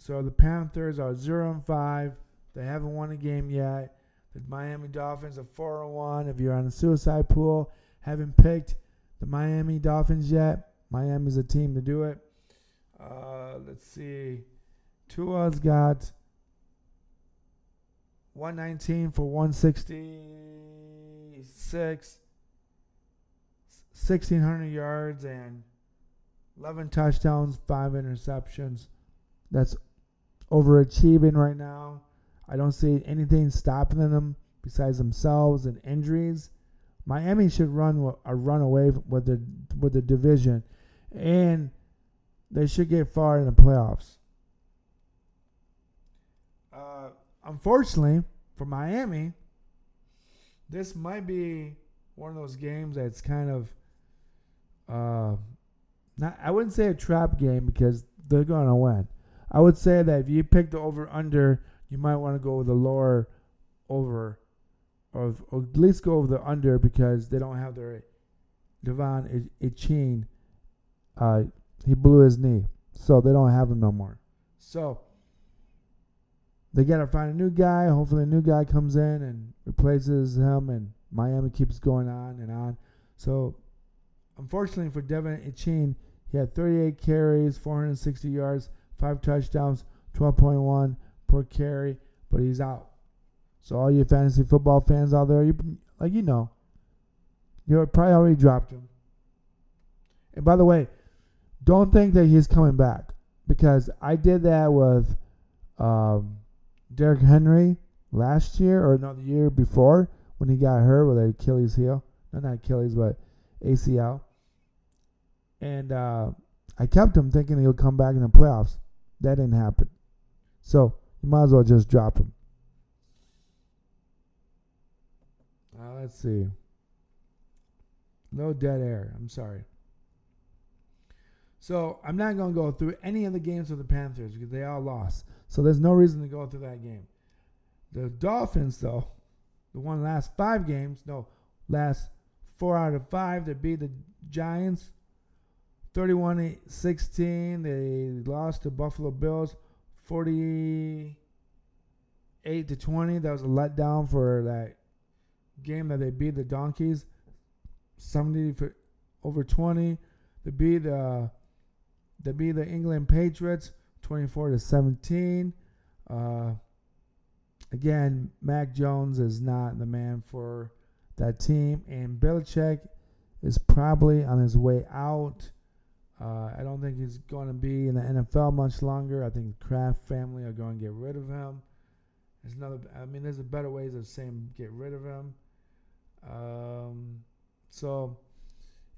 So the Panthers are zero and five. They haven't won a game yet. The Miami Dolphins are four and one. If you're on the suicide pool, haven't picked the Miami Dolphins yet. Miami's a team to do it. Uh, let's see. Tua's got 119 for 166, 1,600 yards, and 11 touchdowns, 5 interceptions. That's overachieving right now. I don't see anything stopping them besides themselves and injuries. Miami should run a run away with the with the division, and they should get far in the playoffs. Uh, unfortunately for Miami, this might be one of those games that's kind of uh, not. I wouldn't say a trap game because they're going to win. I would say that if you pick the over under, you might want to go with the lower over or, or at least go over the under because they don't have their De'Von Achane. Uh, he blew his knee, so they don't have him no more. So they got to find a new guy. Hopefully, a new guy comes in and replaces him, and Miami keeps going on and on. So, unfortunately for De'Von Achane, he had 38 carries, 460 yards, five touchdowns, 12.1 per carry, but he's out. So all you fantasy football fans out there, you like you know, you probably already dropped him. And by the way, don't think that he's coming back because I did that with um, Derrick Henry last year or no the year before when he got hurt with Achilles heel, no not Achilles but ACL, and uh, I kept him thinking he'll come back in the playoffs. That didn't happen. So you might as well just drop him. Uh, let's see. No dead air. I'm sorry. So I'm not going to go through any of the games of the Panthers because they all lost. So there's no reason to go through that game. The Dolphins, though, the one last five games, no, last four out of five, they beat the Giants 31 16. They lost to Buffalo Bills 48 to 20. That was a letdown for that game that they beat the Donkeys 70 for over 20. They beat uh, they beat the England Patriots 24 to 17. Uh, again, Mac Jones is not the man for that team, and Belichick is probably on his way out. Uh, I don't think he's going to be in the NFL much longer. I think the Kraft family are going to get rid of him. There's another. I mean, there's a better ways of saying get rid of him. Um, so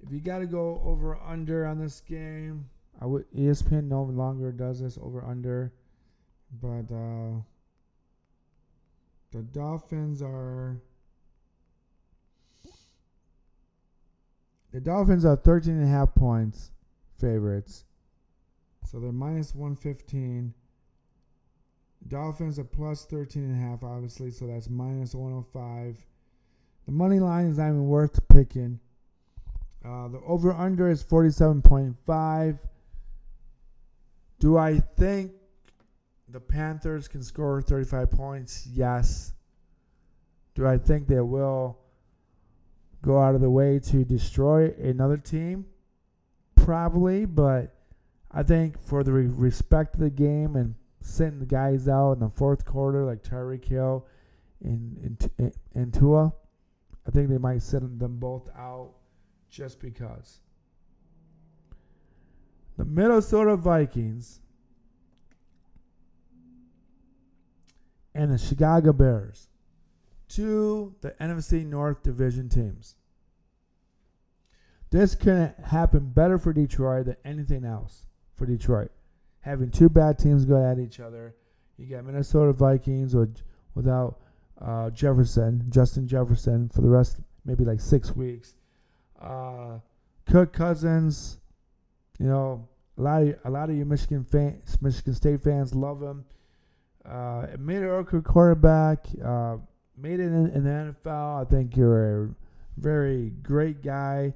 if you got to go over under on this game, I would ESPN no longer does this over under, but uh, the Dolphins are the Dolphins are 13 and a half points favorites. So they're minus 115. Dolphins are plus 13 and a half obviously, so that's minus 105. The money line is not even worth picking. Uh, the over under is 47.5. Do I think the Panthers can score 35 points? Yes. Do I think they will go out of the way to destroy another team? Probably, but I think for the respect of the game and sending the guys out in the fourth quarter like Tyreek Hill and, and, and Tua, I think they might send them both out just because. The Minnesota Vikings and the Chicago Bears, two the NFC North Division teams. This couldn't happen better for Detroit than anything else for Detroit. Having two bad teams go at each other. You got Minnesota Vikings with, without uh, Jefferson, Justin Jefferson, for the rest, maybe like six weeks. Uh, Cousins, you know, a lot of a lot of you Michigan fans, Michigan State fans love him. Uh, mediocre quarterback, uh, made it in, in, the NFL. I think you're a very great guy.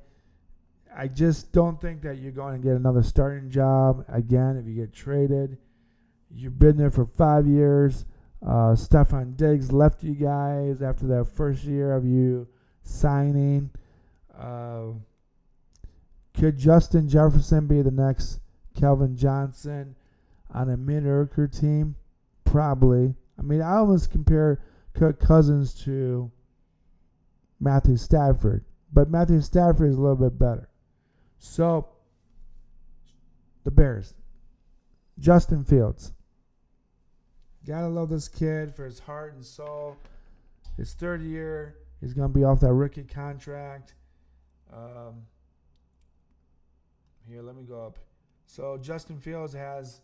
I just don't think that you're going to get another starting job again if you get traded. You've been there for five years. Uh, Stefon Diggs left you guys after that first year of you signing. Uh, could Justin Jefferson be the next Calvin Johnson on a mediocre team? Probably. I mean, I almost compare Kirk Cousins to Matthew Stafford, but Matthew Stafford is a little bit better. So, the Bears, Justin Fields. Gotta love this kid for his heart and soul. His third year, he's gonna be off that rookie contract. Um, here, let me go up. So Justin Fields has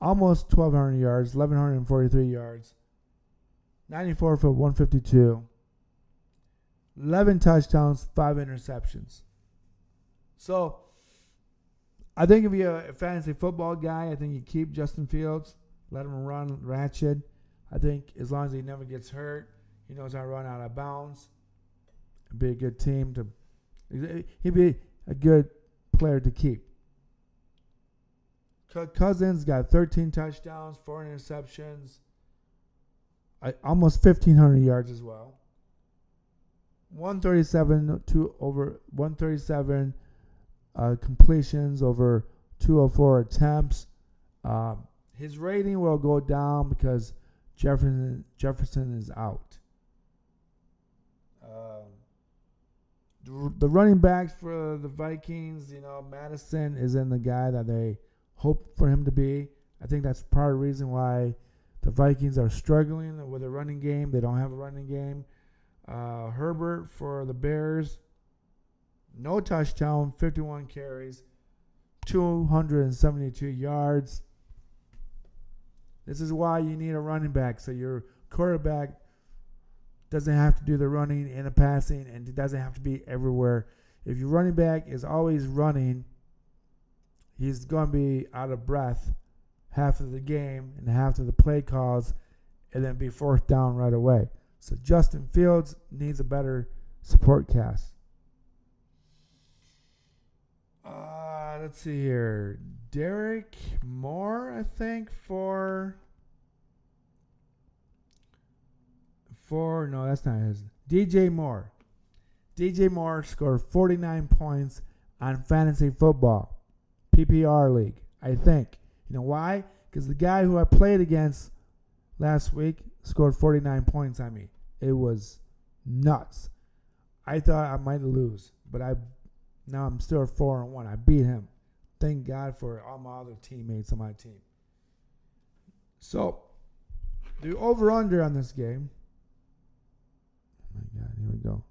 almost 1,200 yards, 1,143 yards, 94 for 152, 11 touchdowns, 5 interceptions. So I think if you're a fantasy football guy, I think you keep Justin Fields, let him run ratchet. I think as long as he never gets hurt, he knows how to run out of bounds be a good team to. He'd be a good player to keep. Cousins got 13 touchdowns, four interceptions, almost 1,500 yards as well. 137 to over 137 uh, completions over 204 attempts. Um, his rating will go down because Jefferson Jefferson is out. Um, the running backs for the Vikings, you know, Mattison isn't the guy that they hope for him to be. I think that's part of the reason why the Vikings are struggling with a running game. They don't have a running game. Uh, Herbert for the Bears, no touchdown, 51 carries, 272 yards. This is why you need a running back. So your quarterback doesn't have to do the running and the passing, and it doesn't have to be everywhere. If your running back is always running, he's going to be out of breath half of the game and half of the play calls, and then be fourth down right away. So Justin Fields needs a better support cast. Uh, let's see here. Derek Moore, I think, for for no, that's not his. DJ Moore. DJ Moore scored 49 points on fantasy football, PPR league. I think. You know why? Because the guy who I played against last week scored 49 points on me. It was nuts. I thought I might lose, but I now I'm still four and one. I beat him. Thank God for all my other teammates on my team. So the over under on this game Oh my God, here we go.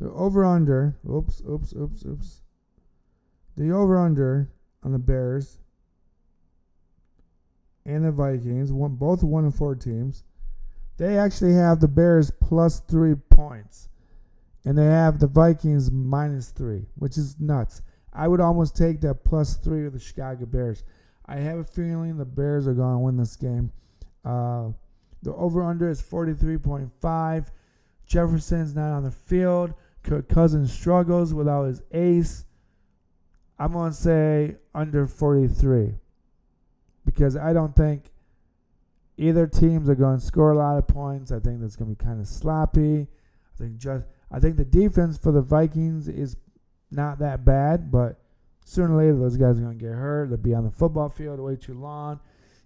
The over under. Oops, oops, oops, oops. The over under on the Bears and the Vikings, one, both one and four teams, they actually have the Bears plus three points, and they have the Vikings minus three, which is nuts. I would almost take that plus three of the Chicago Bears. I have a feeling the Bears are going to win this game. Uh, the over under is 43.5. Jefferson's not on the field. Kirk Cousins struggles without his ace. I'm going to say under 43 because I don't think either teams are going to score a lot of points. I think that's going to be kind of sloppy. I think just I think the defense for the Vikings is not that bad, but sooner or later those guys are going to get hurt. They'll be on the football field way too long.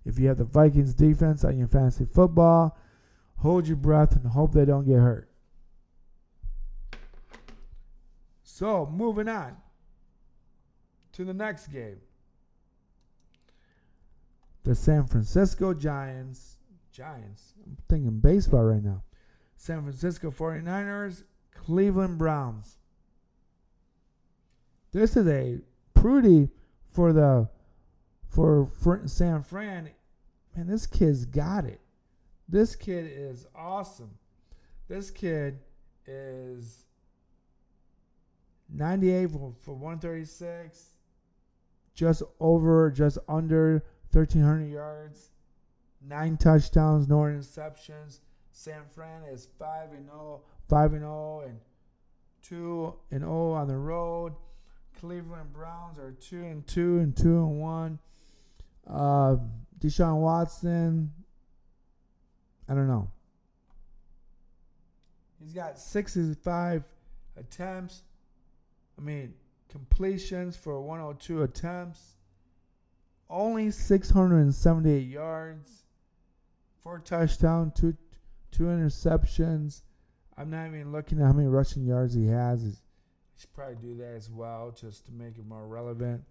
If you have the Vikings defense on your fantasy football, hold your breath and hope they don't get hurt. So, moving on to the next game. The San Francisco Giants, Giants, I'm thinking baseball right now. San Francisco 49ers, Cleveland Browns. This is a pretty for the for San Fran. Man, this kid's got it. This kid is awesome. This kid is 98 for, for 136 just over, just under 1,300 yards, nine touchdowns, no interceptions. San Fran is 5 and 0, 5 and 0, and 2 and 0 on the road. Cleveland Browns are 2 and 2 and 2 and 1. Uh, Deshaun Watson, I don't know. He's got 65 attempts. I mean, completions for 102 attempts, only 678 yards, four touchdowns, two two interceptions. I'm not even looking at how many rushing yards he has. He should probably do that as well, just to make it more relevant.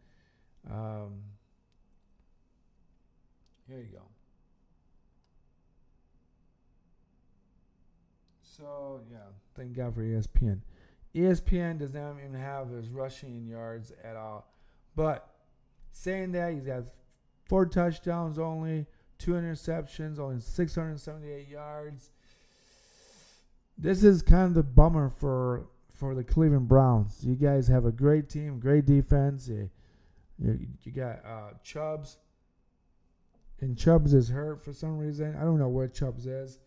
Um, here you go. So yeah, thank God for ESPN. ESPN does not even have his rushing yards at all. But saying that, he's got four touchdowns only, two interceptions, only 678 yards. This is kind of the bummer for for the Cleveland Browns. You guys have a great team, great defense. You, you, you got uh, Chubbs, and Chubbs is hurt for some reason. I don't know where Chubbs is.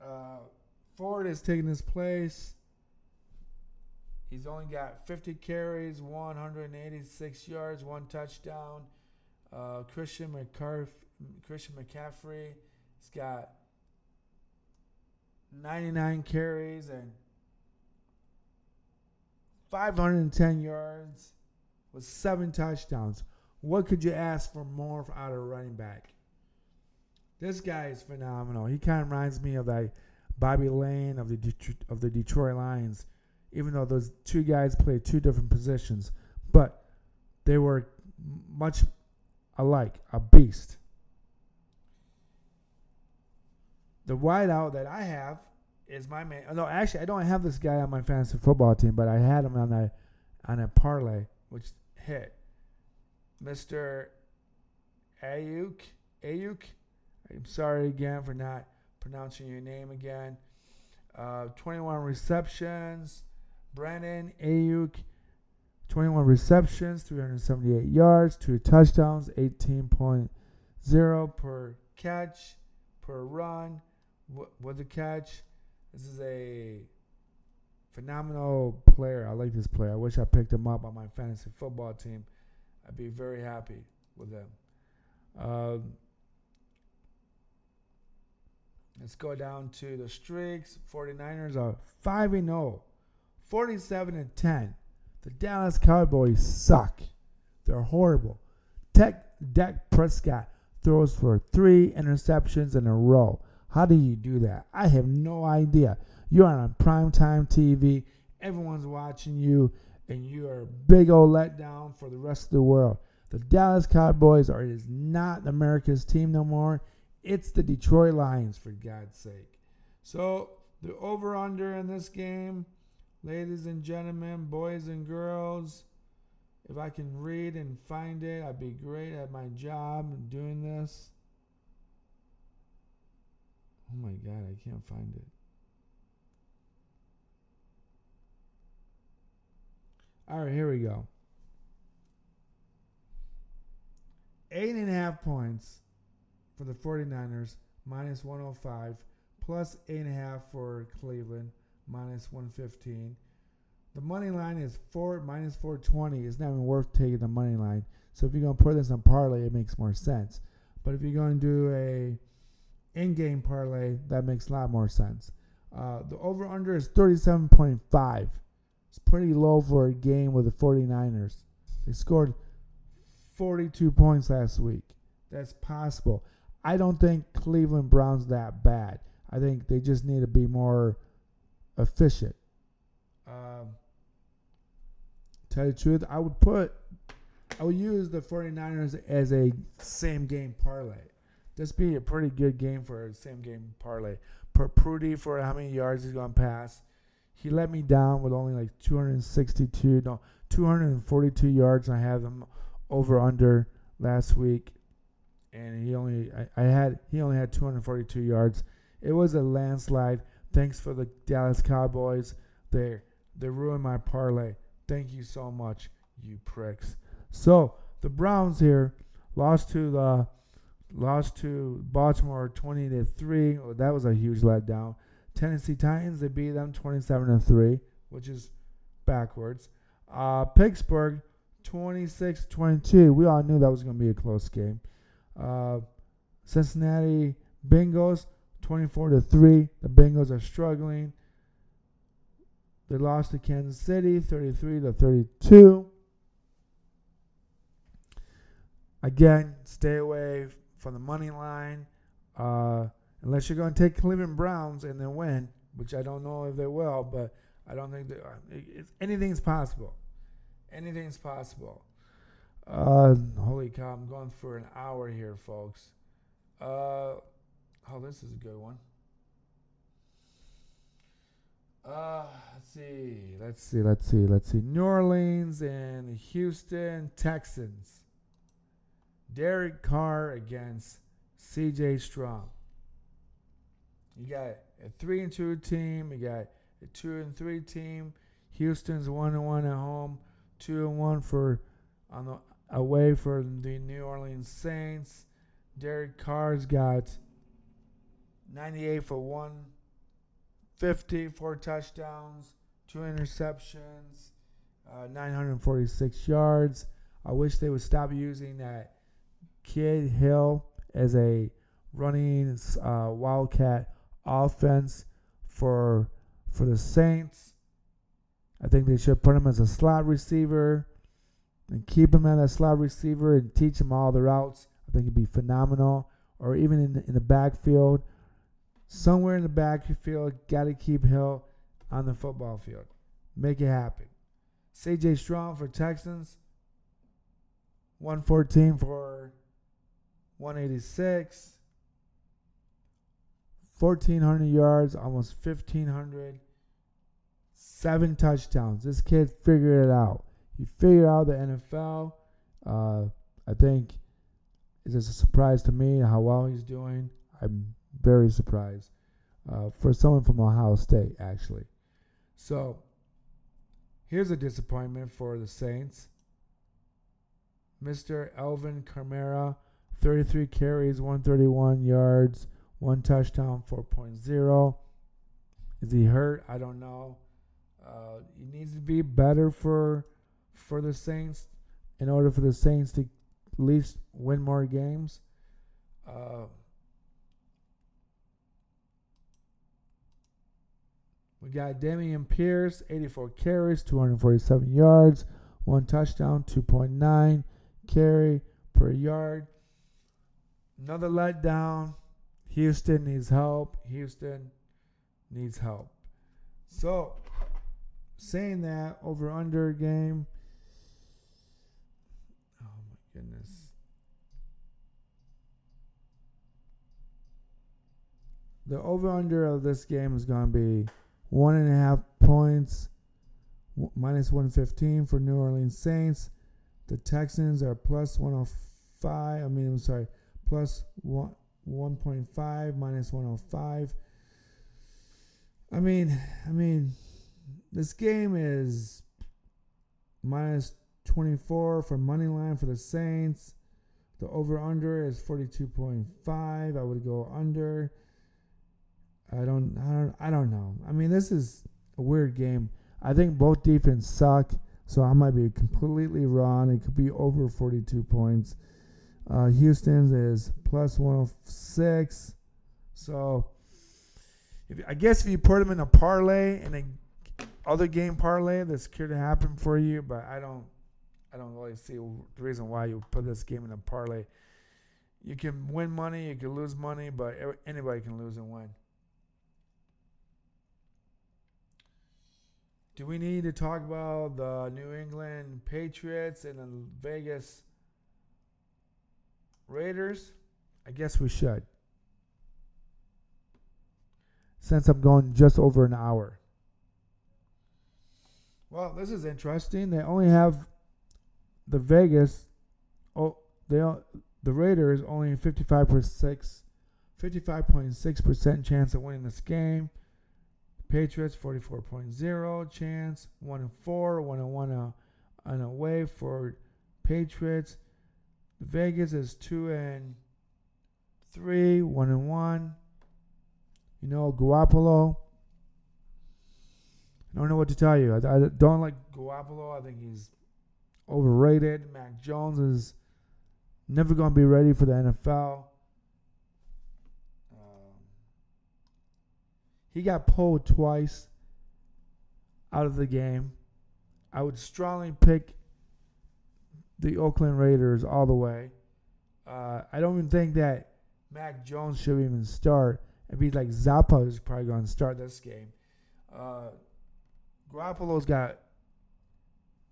Uh, Ford is taking his place. He's only got 50 carries, 186 yards, one touchdown. Uh, Christian McCarf- Christian McCaffrey, he's got 99 carries and 510 yards with seven touchdowns. What could you ask for more out of a running back? This guy is phenomenal. He kind of reminds me of like Bobby Layne of the Det- of the Detroit Lions even though those two guys played two different positions, but they were much alike, a beast. The wideout that I have is my man. No, actually, I don't have this guy on my fantasy football team, but I had him on a on a parlay, which hit. Mister Aiyuk, Aiyuk. I'm sorry again for not pronouncing your name again. Uh, 21 receptions, Brandon Aiyuk, 21 receptions, 378 yards, two touchdowns, 18.0 per catch, per run. What with the catch, this is a phenomenal player. I like this player. I wish I picked him up on my fantasy football team. I'd be very happy with him. Um, let's go down to the streaks. 49ers are 5 0 47 and 10. The Dallas Cowboys suck. They're horrible. Tech Dak Prescott throws for three interceptions in a row. How do you do that? I have no idea. You're on primetime TV. Everyone's watching you, and you are a big old letdown for the rest of the world. The Dallas Cowboys are is not America's team no more. It's the Detroit Lions, for God's sake. So the over under in this game ladies and gentlemen, boys and girls. If I can read and find it, I'd be great at my job doing this. Oh my God, I can't find it. All right, here we go. Eight and a half points for the 49ers, minus 105, plus eight and a half for Cleveland, minus 115. The money line is four minus 420. It's not even worth taking the money line. So if you're gonna put this on parlay, it makes more sense. But if you're gonna do a in-game parlay, that makes a lot more sense. Uh, the over/under is 37.5. It's pretty low for a game with the 49ers. They scored 42 points last week. That's possible. I don't think Cleveland Browns that bad. I think they just need to be more efficient. Um, tell you the truth, I would put, I would use the 49ers as a same game parlay. This be a pretty good game for a same game parlay. Per Purdy for how many yards he's to pass he let me down with only like 262, no, 242 yards. I have him over under last week, and he only I, I had he only had 242 yards. It was a landslide. Thanks for the Dallas Cowboys. They they ruined my parlay. Thank you so much, you pricks. So the Browns here lost to the lost to Baltimore 20 to three. That was a huge letdown. Tennessee Titans, they beat them 27 to 3, which is backwards. Uh, Pittsburgh 26 22. We all knew that was going to be a close game. Uh, Cincinnati Bengals 24 to 3. The Bengals are struggling. They lost to Kansas City 33 to 32. Again, stay away from the money line. Uh, unless you're going to take Cleveland Browns and then win, which I don't know if they will, but I don't think that uh, anything's possible. Anything's possible. Uh, holy cow! I'm going for an hour here, folks. Uh, oh, this is a good one. Uh, let's see, let's see, let's see, let's see. New Orleans and Houston Texans. Derek Carr against C.J. Stroud. You got a three and two team. You got a two and three team. Houston's one and one at home, two and one for on the away for the New Orleans Saints. Derek Carr's got 98 for 150, four touchdowns, two interceptions, uh, 946 yards. I wish they would stop using that Kid Hill as a running uh, wildcat offense for for the Saints. I think they should put him as a slot receiver and keep him as a slot receiver and teach him all the routes. I think it'd be phenomenal. Or even in the, in the backfield, somewhere in the backfield, got to keep Hill on the football field. Make it happen. CJ Stroud for Texans, 114 for 186. 1,400 yards, almost 1,500, seven touchdowns. This kid figured it out. He figured out the NFL. Uh, I think it's just a surprise to me how well he's doing. I'm very surprised uh, for someone from Ohio State, actually. So here's a disappointment for the Saints. Mr. Alvin Kamara, 33 carries, 131 yards, one touchdown, 4.0. Is he hurt? I don't know. Uh, he needs to be better for for the Saints in order for the Saints to at least win more games. Uh, we got Dameon Pierce, 84 carries, 247 yards, one touchdown, 2.9 carry per yard. Another letdown. Houston needs help. Houston needs help. So, saying that, over under game. Oh my goodness. The over under of this game is going to be one and a half points. w- minus 115 for New Orleans Saints. The Texans are plus 105. I mean, I'm sorry, plus one, 1.5 minus 105. I mean, I mean, this game is minus 24 for money line for the Saints. The over under is 42.5. I would go under. I don't I don't I don't know. I mean, this is a weird game. I think both defense suck, so I might be completely wrong. It could be over 42 points. Uh, Houston's is plus 106. So if, I guess if you put them in a parlay and a other game parlay, this could happen for you. But I don't I don't really see the reason why you put this game in a parlay. You can win money, you can lose money, but anybody can lose and win. Do we need to talk about the New England Patriots and the Vegas Raiders? I guess we should. Since I'm going just over an hour. Well, this is interesting. They only have the Vegas, oh, they the Raiders only 55.6 55.6% chance of winning this game. Patriots 44.0 chance, 1 and 4, 1 and 1 uh, and away for Patriots. Vegas is 2 and 3, 1 and 1. You know, Garoppolo. I don't know what to tell you. I, I don't like Garoppolo. I think he's overrated. Mac Jones is never going to be ready for the NFL. Um, he got pulled twice out of the game. I would strongly pick the Oakland Raiders all the way. Uh, I don't even think that Mac Jones should even start. It'd be like Zappe is probably going to start this game. Uh, Garoppolo's got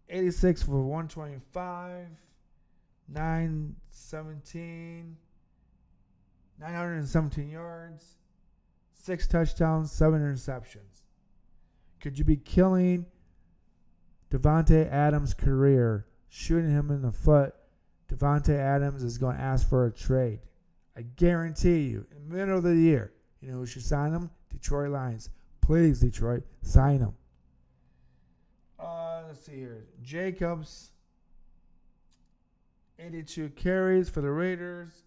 86 for 125, 917, 917 yards, six touchdowns, seven interceptions. Could you be killing Davante Adams' career, shooting him in the foot? Davante Adams is going to ask for a trade. I guarantee you, in the middle of the year, you know who should sign him? Detroit Lions. Please, Detroit, sign him. Uh, let's see here. Jacobs, 82 carries for the Raiders,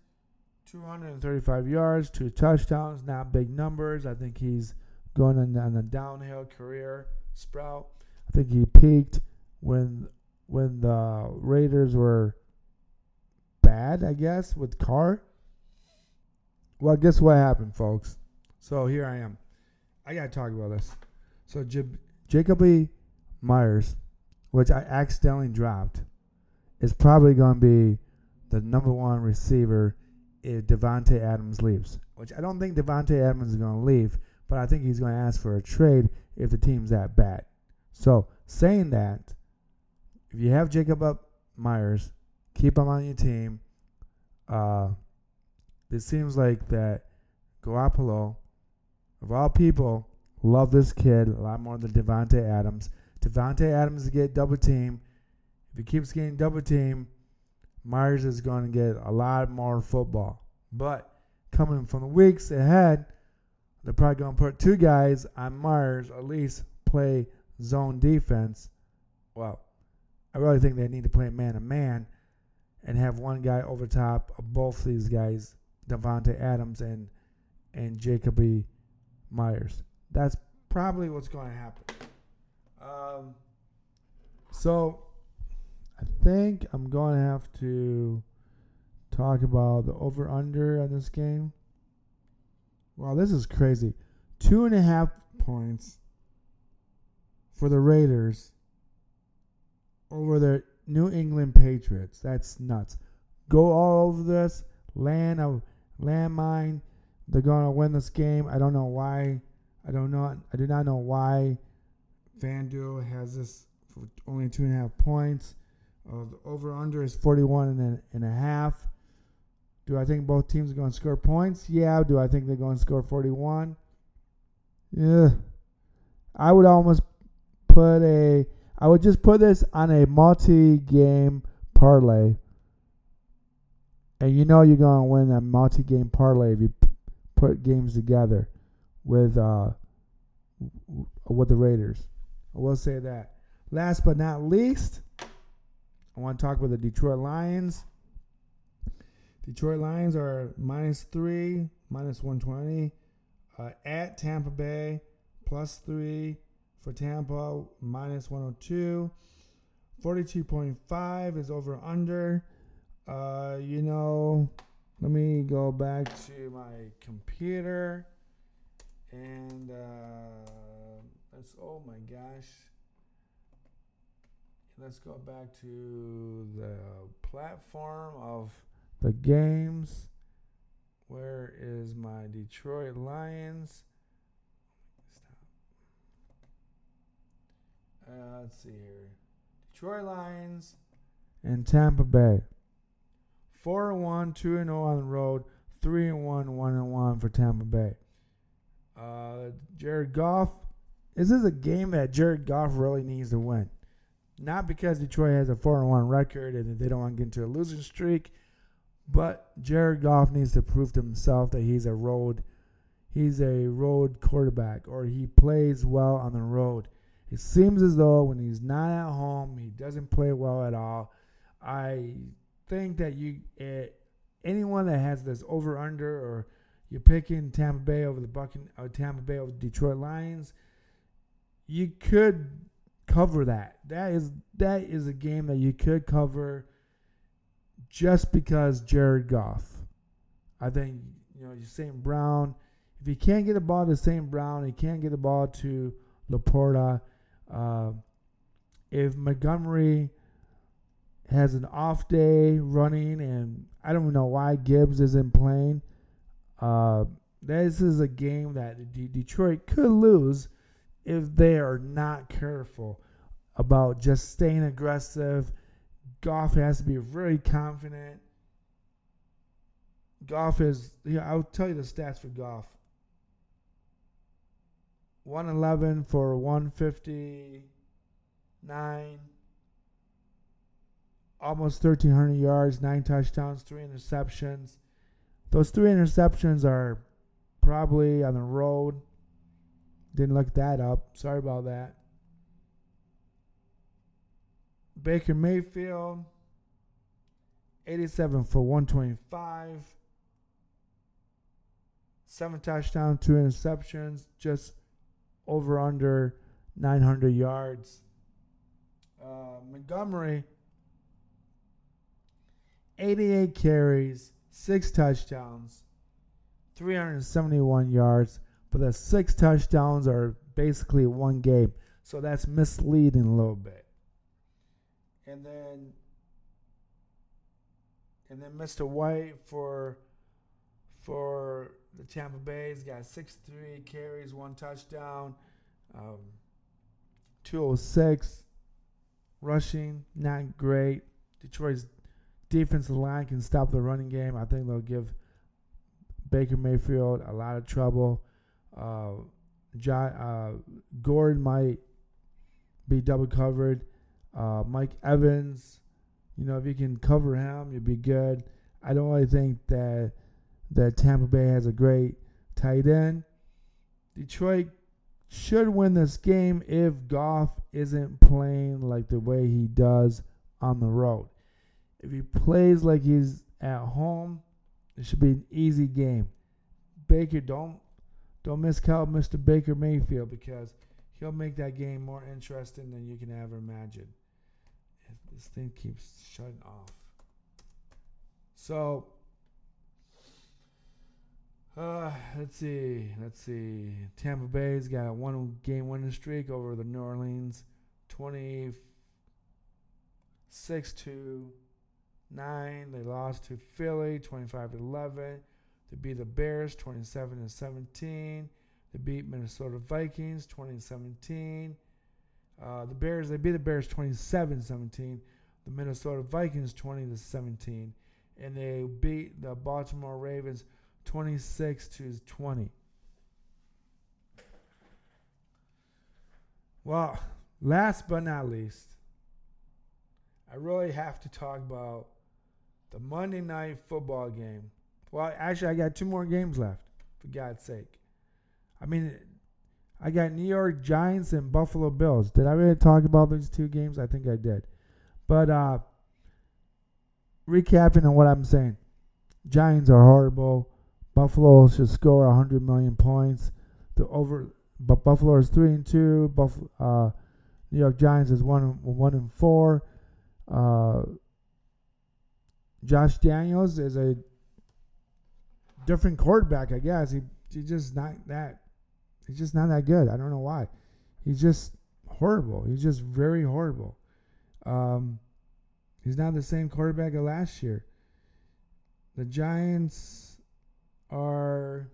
235 yards, two touchdowns. Not big numbers. I think he's going on, on a downhill career sprout. I think he peaked when when the Raiders were bad, I guess, with Carr. Well, guess what happened, folks? So here I am. I gotta talk about this. So J- Jakobi Meyers, which I accidentally dropped, is probably going to be the number one receiver if Davante Adams leaves. Which I don't think Davante Adams is going to leave, but I think he's going to ask for a trade if the team's that bad. So saying that, if you have Jacob up Meyers, keep him on your team. Uh, it seems like that Garoppolo, of all people, love this kid a lot more than Davante Adams. Davante Adams get double team. If he keeps getting double team, Meyers is going to get a lot more football. But coming from the weeks ahead, they're probably going to put two guys on Meyers, at least play zone defense. Well, I really think they need to play man to man and have one guy over top of both these guys, Davante Adams and and Jakobi Meyers. That's probably what's going to happen. Um, so I think I'm going to have to talk about the over under on this game. Wow, this is crazy. Two and a half points for the Raiders over the New England Patriots. That's nuts. Go all over this land of landmine. They're to win this game. I don't know why. I don't know. I do not know why FanDuel has this for only two and a half points. Uh, the over under is 41 and a, and a half. Do I think both teams are going to score points? Yeah. Do I think they're going to score 41? Yeah. I would almost put a. I would just put this on a multi-game parlay, and you know you're gonna win a multi-game parlay if you put games together with uh with the Raiders. I will say that. Last but not least, I want to talk about the Detroit Lions. Detroit Lions are minus three, minus 120 uh, at Tampa Bay, plus three for Tampa, minus 102. 42.5 is over under. Uh, you know, let me go back to my computer and uh, let's, oh my gosh. Let's go back to the platform of the games. Where is my Detroit Lions? Uh, let's see here. Detroit Lions and Tampa Bay. 4 and 1, 2 and 0 on the road, 3 and 1, 1 and 1 for Tampa Bay. Uh, Jared Goff. This is a game that Jared Goff really needs to win. Not because Detroit has a 4 and 1 record and they don't want to get into a losing streak, but Jared Goff needs to prove to himself that he's a road he's a road quarterback or he plays well on the road. It seems as though when he's not at home, he doesn't play well at all. I think that you eh, anyone that has this over under or you're picking Tampa Bay over the Buccan or Tampa Bay over Detroit Lions, you could cover that. That is that is a game that you could cover just because Jared Goff. I think you know you're saying Brown. If he can't get the ball to St. Brown, he can't get the ball to LaPorta. Uh, if Montgomery has an off day running, and I don't know why Gibbs isn't playing, uh, this is a game that D- Detroit could lose if they are not careful about just staying aggressive. Goff has to be very confident. Goff is, yeah, I'll tell you the stats for Goff. 111 for 159, almost 1,300 yards, nine touchdowns, three interceptions. Those three interceptions are probably on the road. Didn't look that up. Sorry about that. Baker Mayfield, 87 for 125. Seven touchdowns, two interceptions, just over under 900 yards. Uh, Montgomery, 88 carries, six touchdowns, 371 yards, but the six touchdowns are basically one game. So that's misleading a little bit. And then and then Mr. White for for the Tampa Bay's got 63 carries, one touchdown, um, 206 rushing, not great. Detroit's defensive line can stop the running game. I think they'll give Baker Mayfield a lot of trouble. Uh, John, uh, Gordon might be double covered. Uh, Mike Evans, you know, if you can cover him, you'd be good. I don't really think that that Tampa Bay has a great tight end. Detroit should win this game if Goff isn't playing like the way he does on the road. If he plays like he's at home, it should be an easy game. Baker, don't don't miscount Mr. Baker Mayfield because he'll make that game more interesting than you can ever imagine. This thing keeps shutting off. So uh, let's see. Let's see. Tampa Bay's got a one game winning streak over the New Orleans 26 to 9. They lost to Philly 25 to 11. They beat the Bears 27 to 17. They beat Minnesota Vikings 20 17. Uh, the Bears, they beat the Bears 27 17. The Minnesota Vikings 20 to 17. And they beat the Baltimore Ravens 26 to 20. Well, last but not least, I really have to talk about the Monday night football game. Well, actually, I got two more games left, for God's sake. I mean, I got New York Giants and Buffalo Bills. Did I really talk about these two games? I think I did. But uh, recapping on what I'm saying Giants are horrible. Buffalo should score 100 million points. The over, but Buffalo is three and two. Buffalo, uh, New York Giants is one one and four. Uh, Josh Daniels is a different quarterback, I guess. He he's just not that. He's just not that good. I don't know why. He's just horrible. He's just very horrible. Um, he's not the same quarterback of last year. The Giants are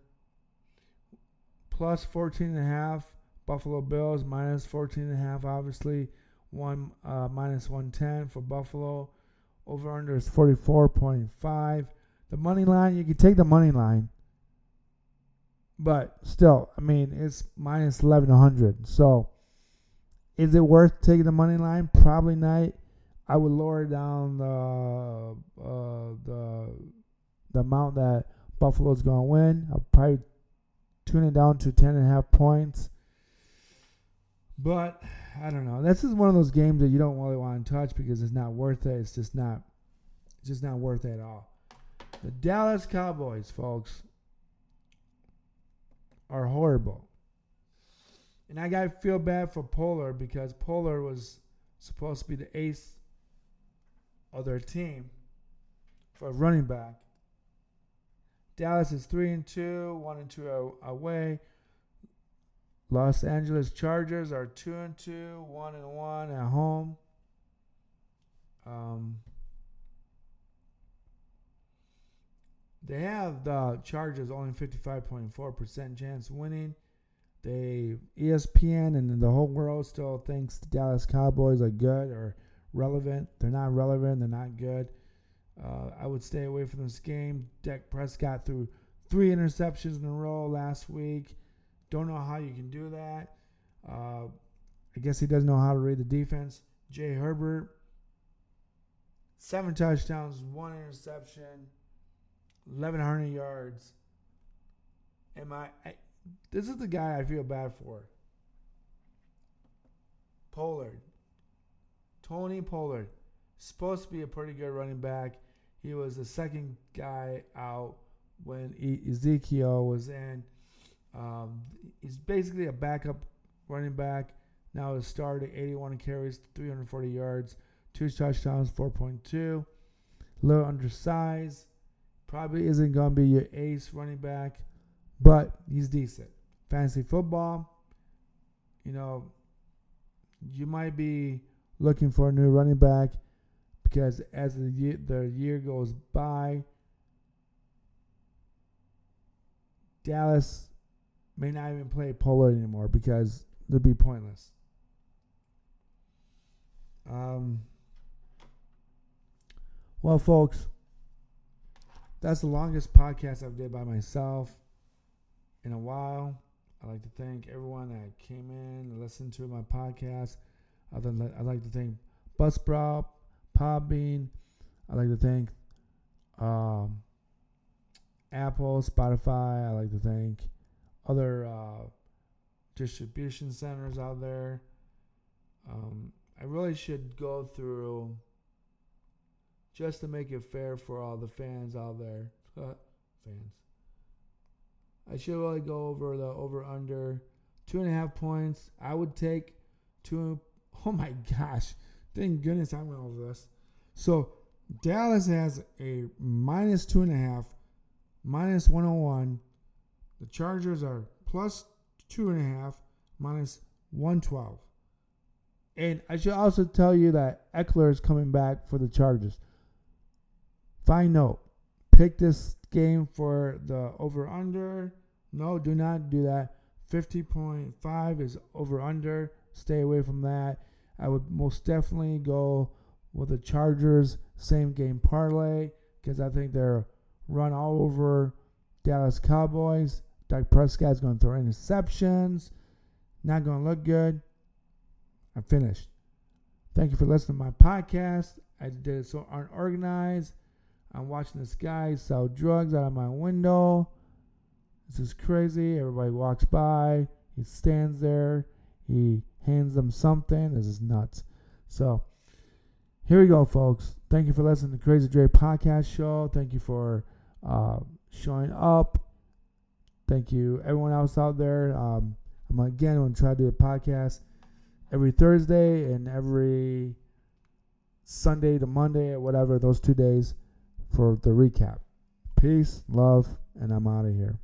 plus 14 and a half. Buffalo Bills minus 14 and a half, obviously. One uh, minus 110 for Buffalo. Over under is 44.5. The money line, you can take the money line. But still, I mean, it's minus 1100. So, is it worth taking the money line? Probably not. I would lower down the uh, the the amount that Buffalo's going to win. I'll probably tune it down to 10 and a half points. But I don't know. This is one of those games that you don't really want to touch because it's not worth it. It's just not it's just not worth it at all. The Dallas Cowboys, folks, are horrible. And I got to feel bad for Pollard because Pollard was supposed to be the ace of their team for running back. Dallas is 3 and 2, 1 and 2 away. Los Angeles Chargers are 2 and 2, 1 and 1 at home. Um, they have the Chargers only 55.4% chance winning. They ESPN and the whole world still thinks the Dallas Cowboys are good or relevant. They're not relevant. They're not good. Uh, I would stay away from this game. Dak Prescott threw three interceptions in a row last week. Don't know how you can do that. Uh, I guess he doesn't know how to read the defense. Jay Herbert, seven touchdowns, one interception, 1,100 yards. Am I, I? This is the guy I feel bad for. Pollard. Tony Pollard. Supposed to be a pretty good running back. He was the second guy out when Ezekiel was in. Um, he's basically a backup running back. Now his start at 81 carries, 340 yards, two touchdowns, 4.2. A little undersized. Probably isn't going to be your ace running back, but he's decent. Fantasy football, you know, you might be looking for a new running back because as the year, the year goes by, Dallas may not even play Pollard anymore because it'd be pointless. Um, well, folks, that's the longest podcast I've did by myself in a while. I'd like to thank everyone that came in and listened to my podcast. I'd, I'd like to thank Buzzsprout, Podbean. I'd like to thank um, Apple, Spotify. I'd like to thank other uh, distribution centers out there. Um, I really should go through just to make it fair for all the fans out there. <laughs> fans. I should really go over the over under two and a half points. I would take two. <laughs> Oh my gosh. Thank goodness I went over this. So Dallas has a minus two and a half, minus 101. The Chargers are plus two and a half, minus 112. And I should also tell you that Ekeler is coming back for the Chargers. Fine note. Pick this game for the over under. No, do not do that. 50.5 is over under. Stay away from that. I would most definitely go with the Chargers same game parlay because I think they're run all over Dallas Cowboys. Dak Prescott's going to throw interceptions. Not going to look good. I'm finished. Thank you for listening to my podcast. I did it so unorganized. I'm watching this guy sell drugs out of my window. This is crazy. Everybody walks by. He stands there. He hands them something. This is nuts. So, here we go, folks. Thank you for listening to Crazy Dre podcast show. Thank you for uh, showing up. Thank you, everyone else out there. Um, I'm again going to try to do a podcast every Thursday and every Sunday to Monday or whatever, those two days for the recap. Peace, love, and I'm out of here.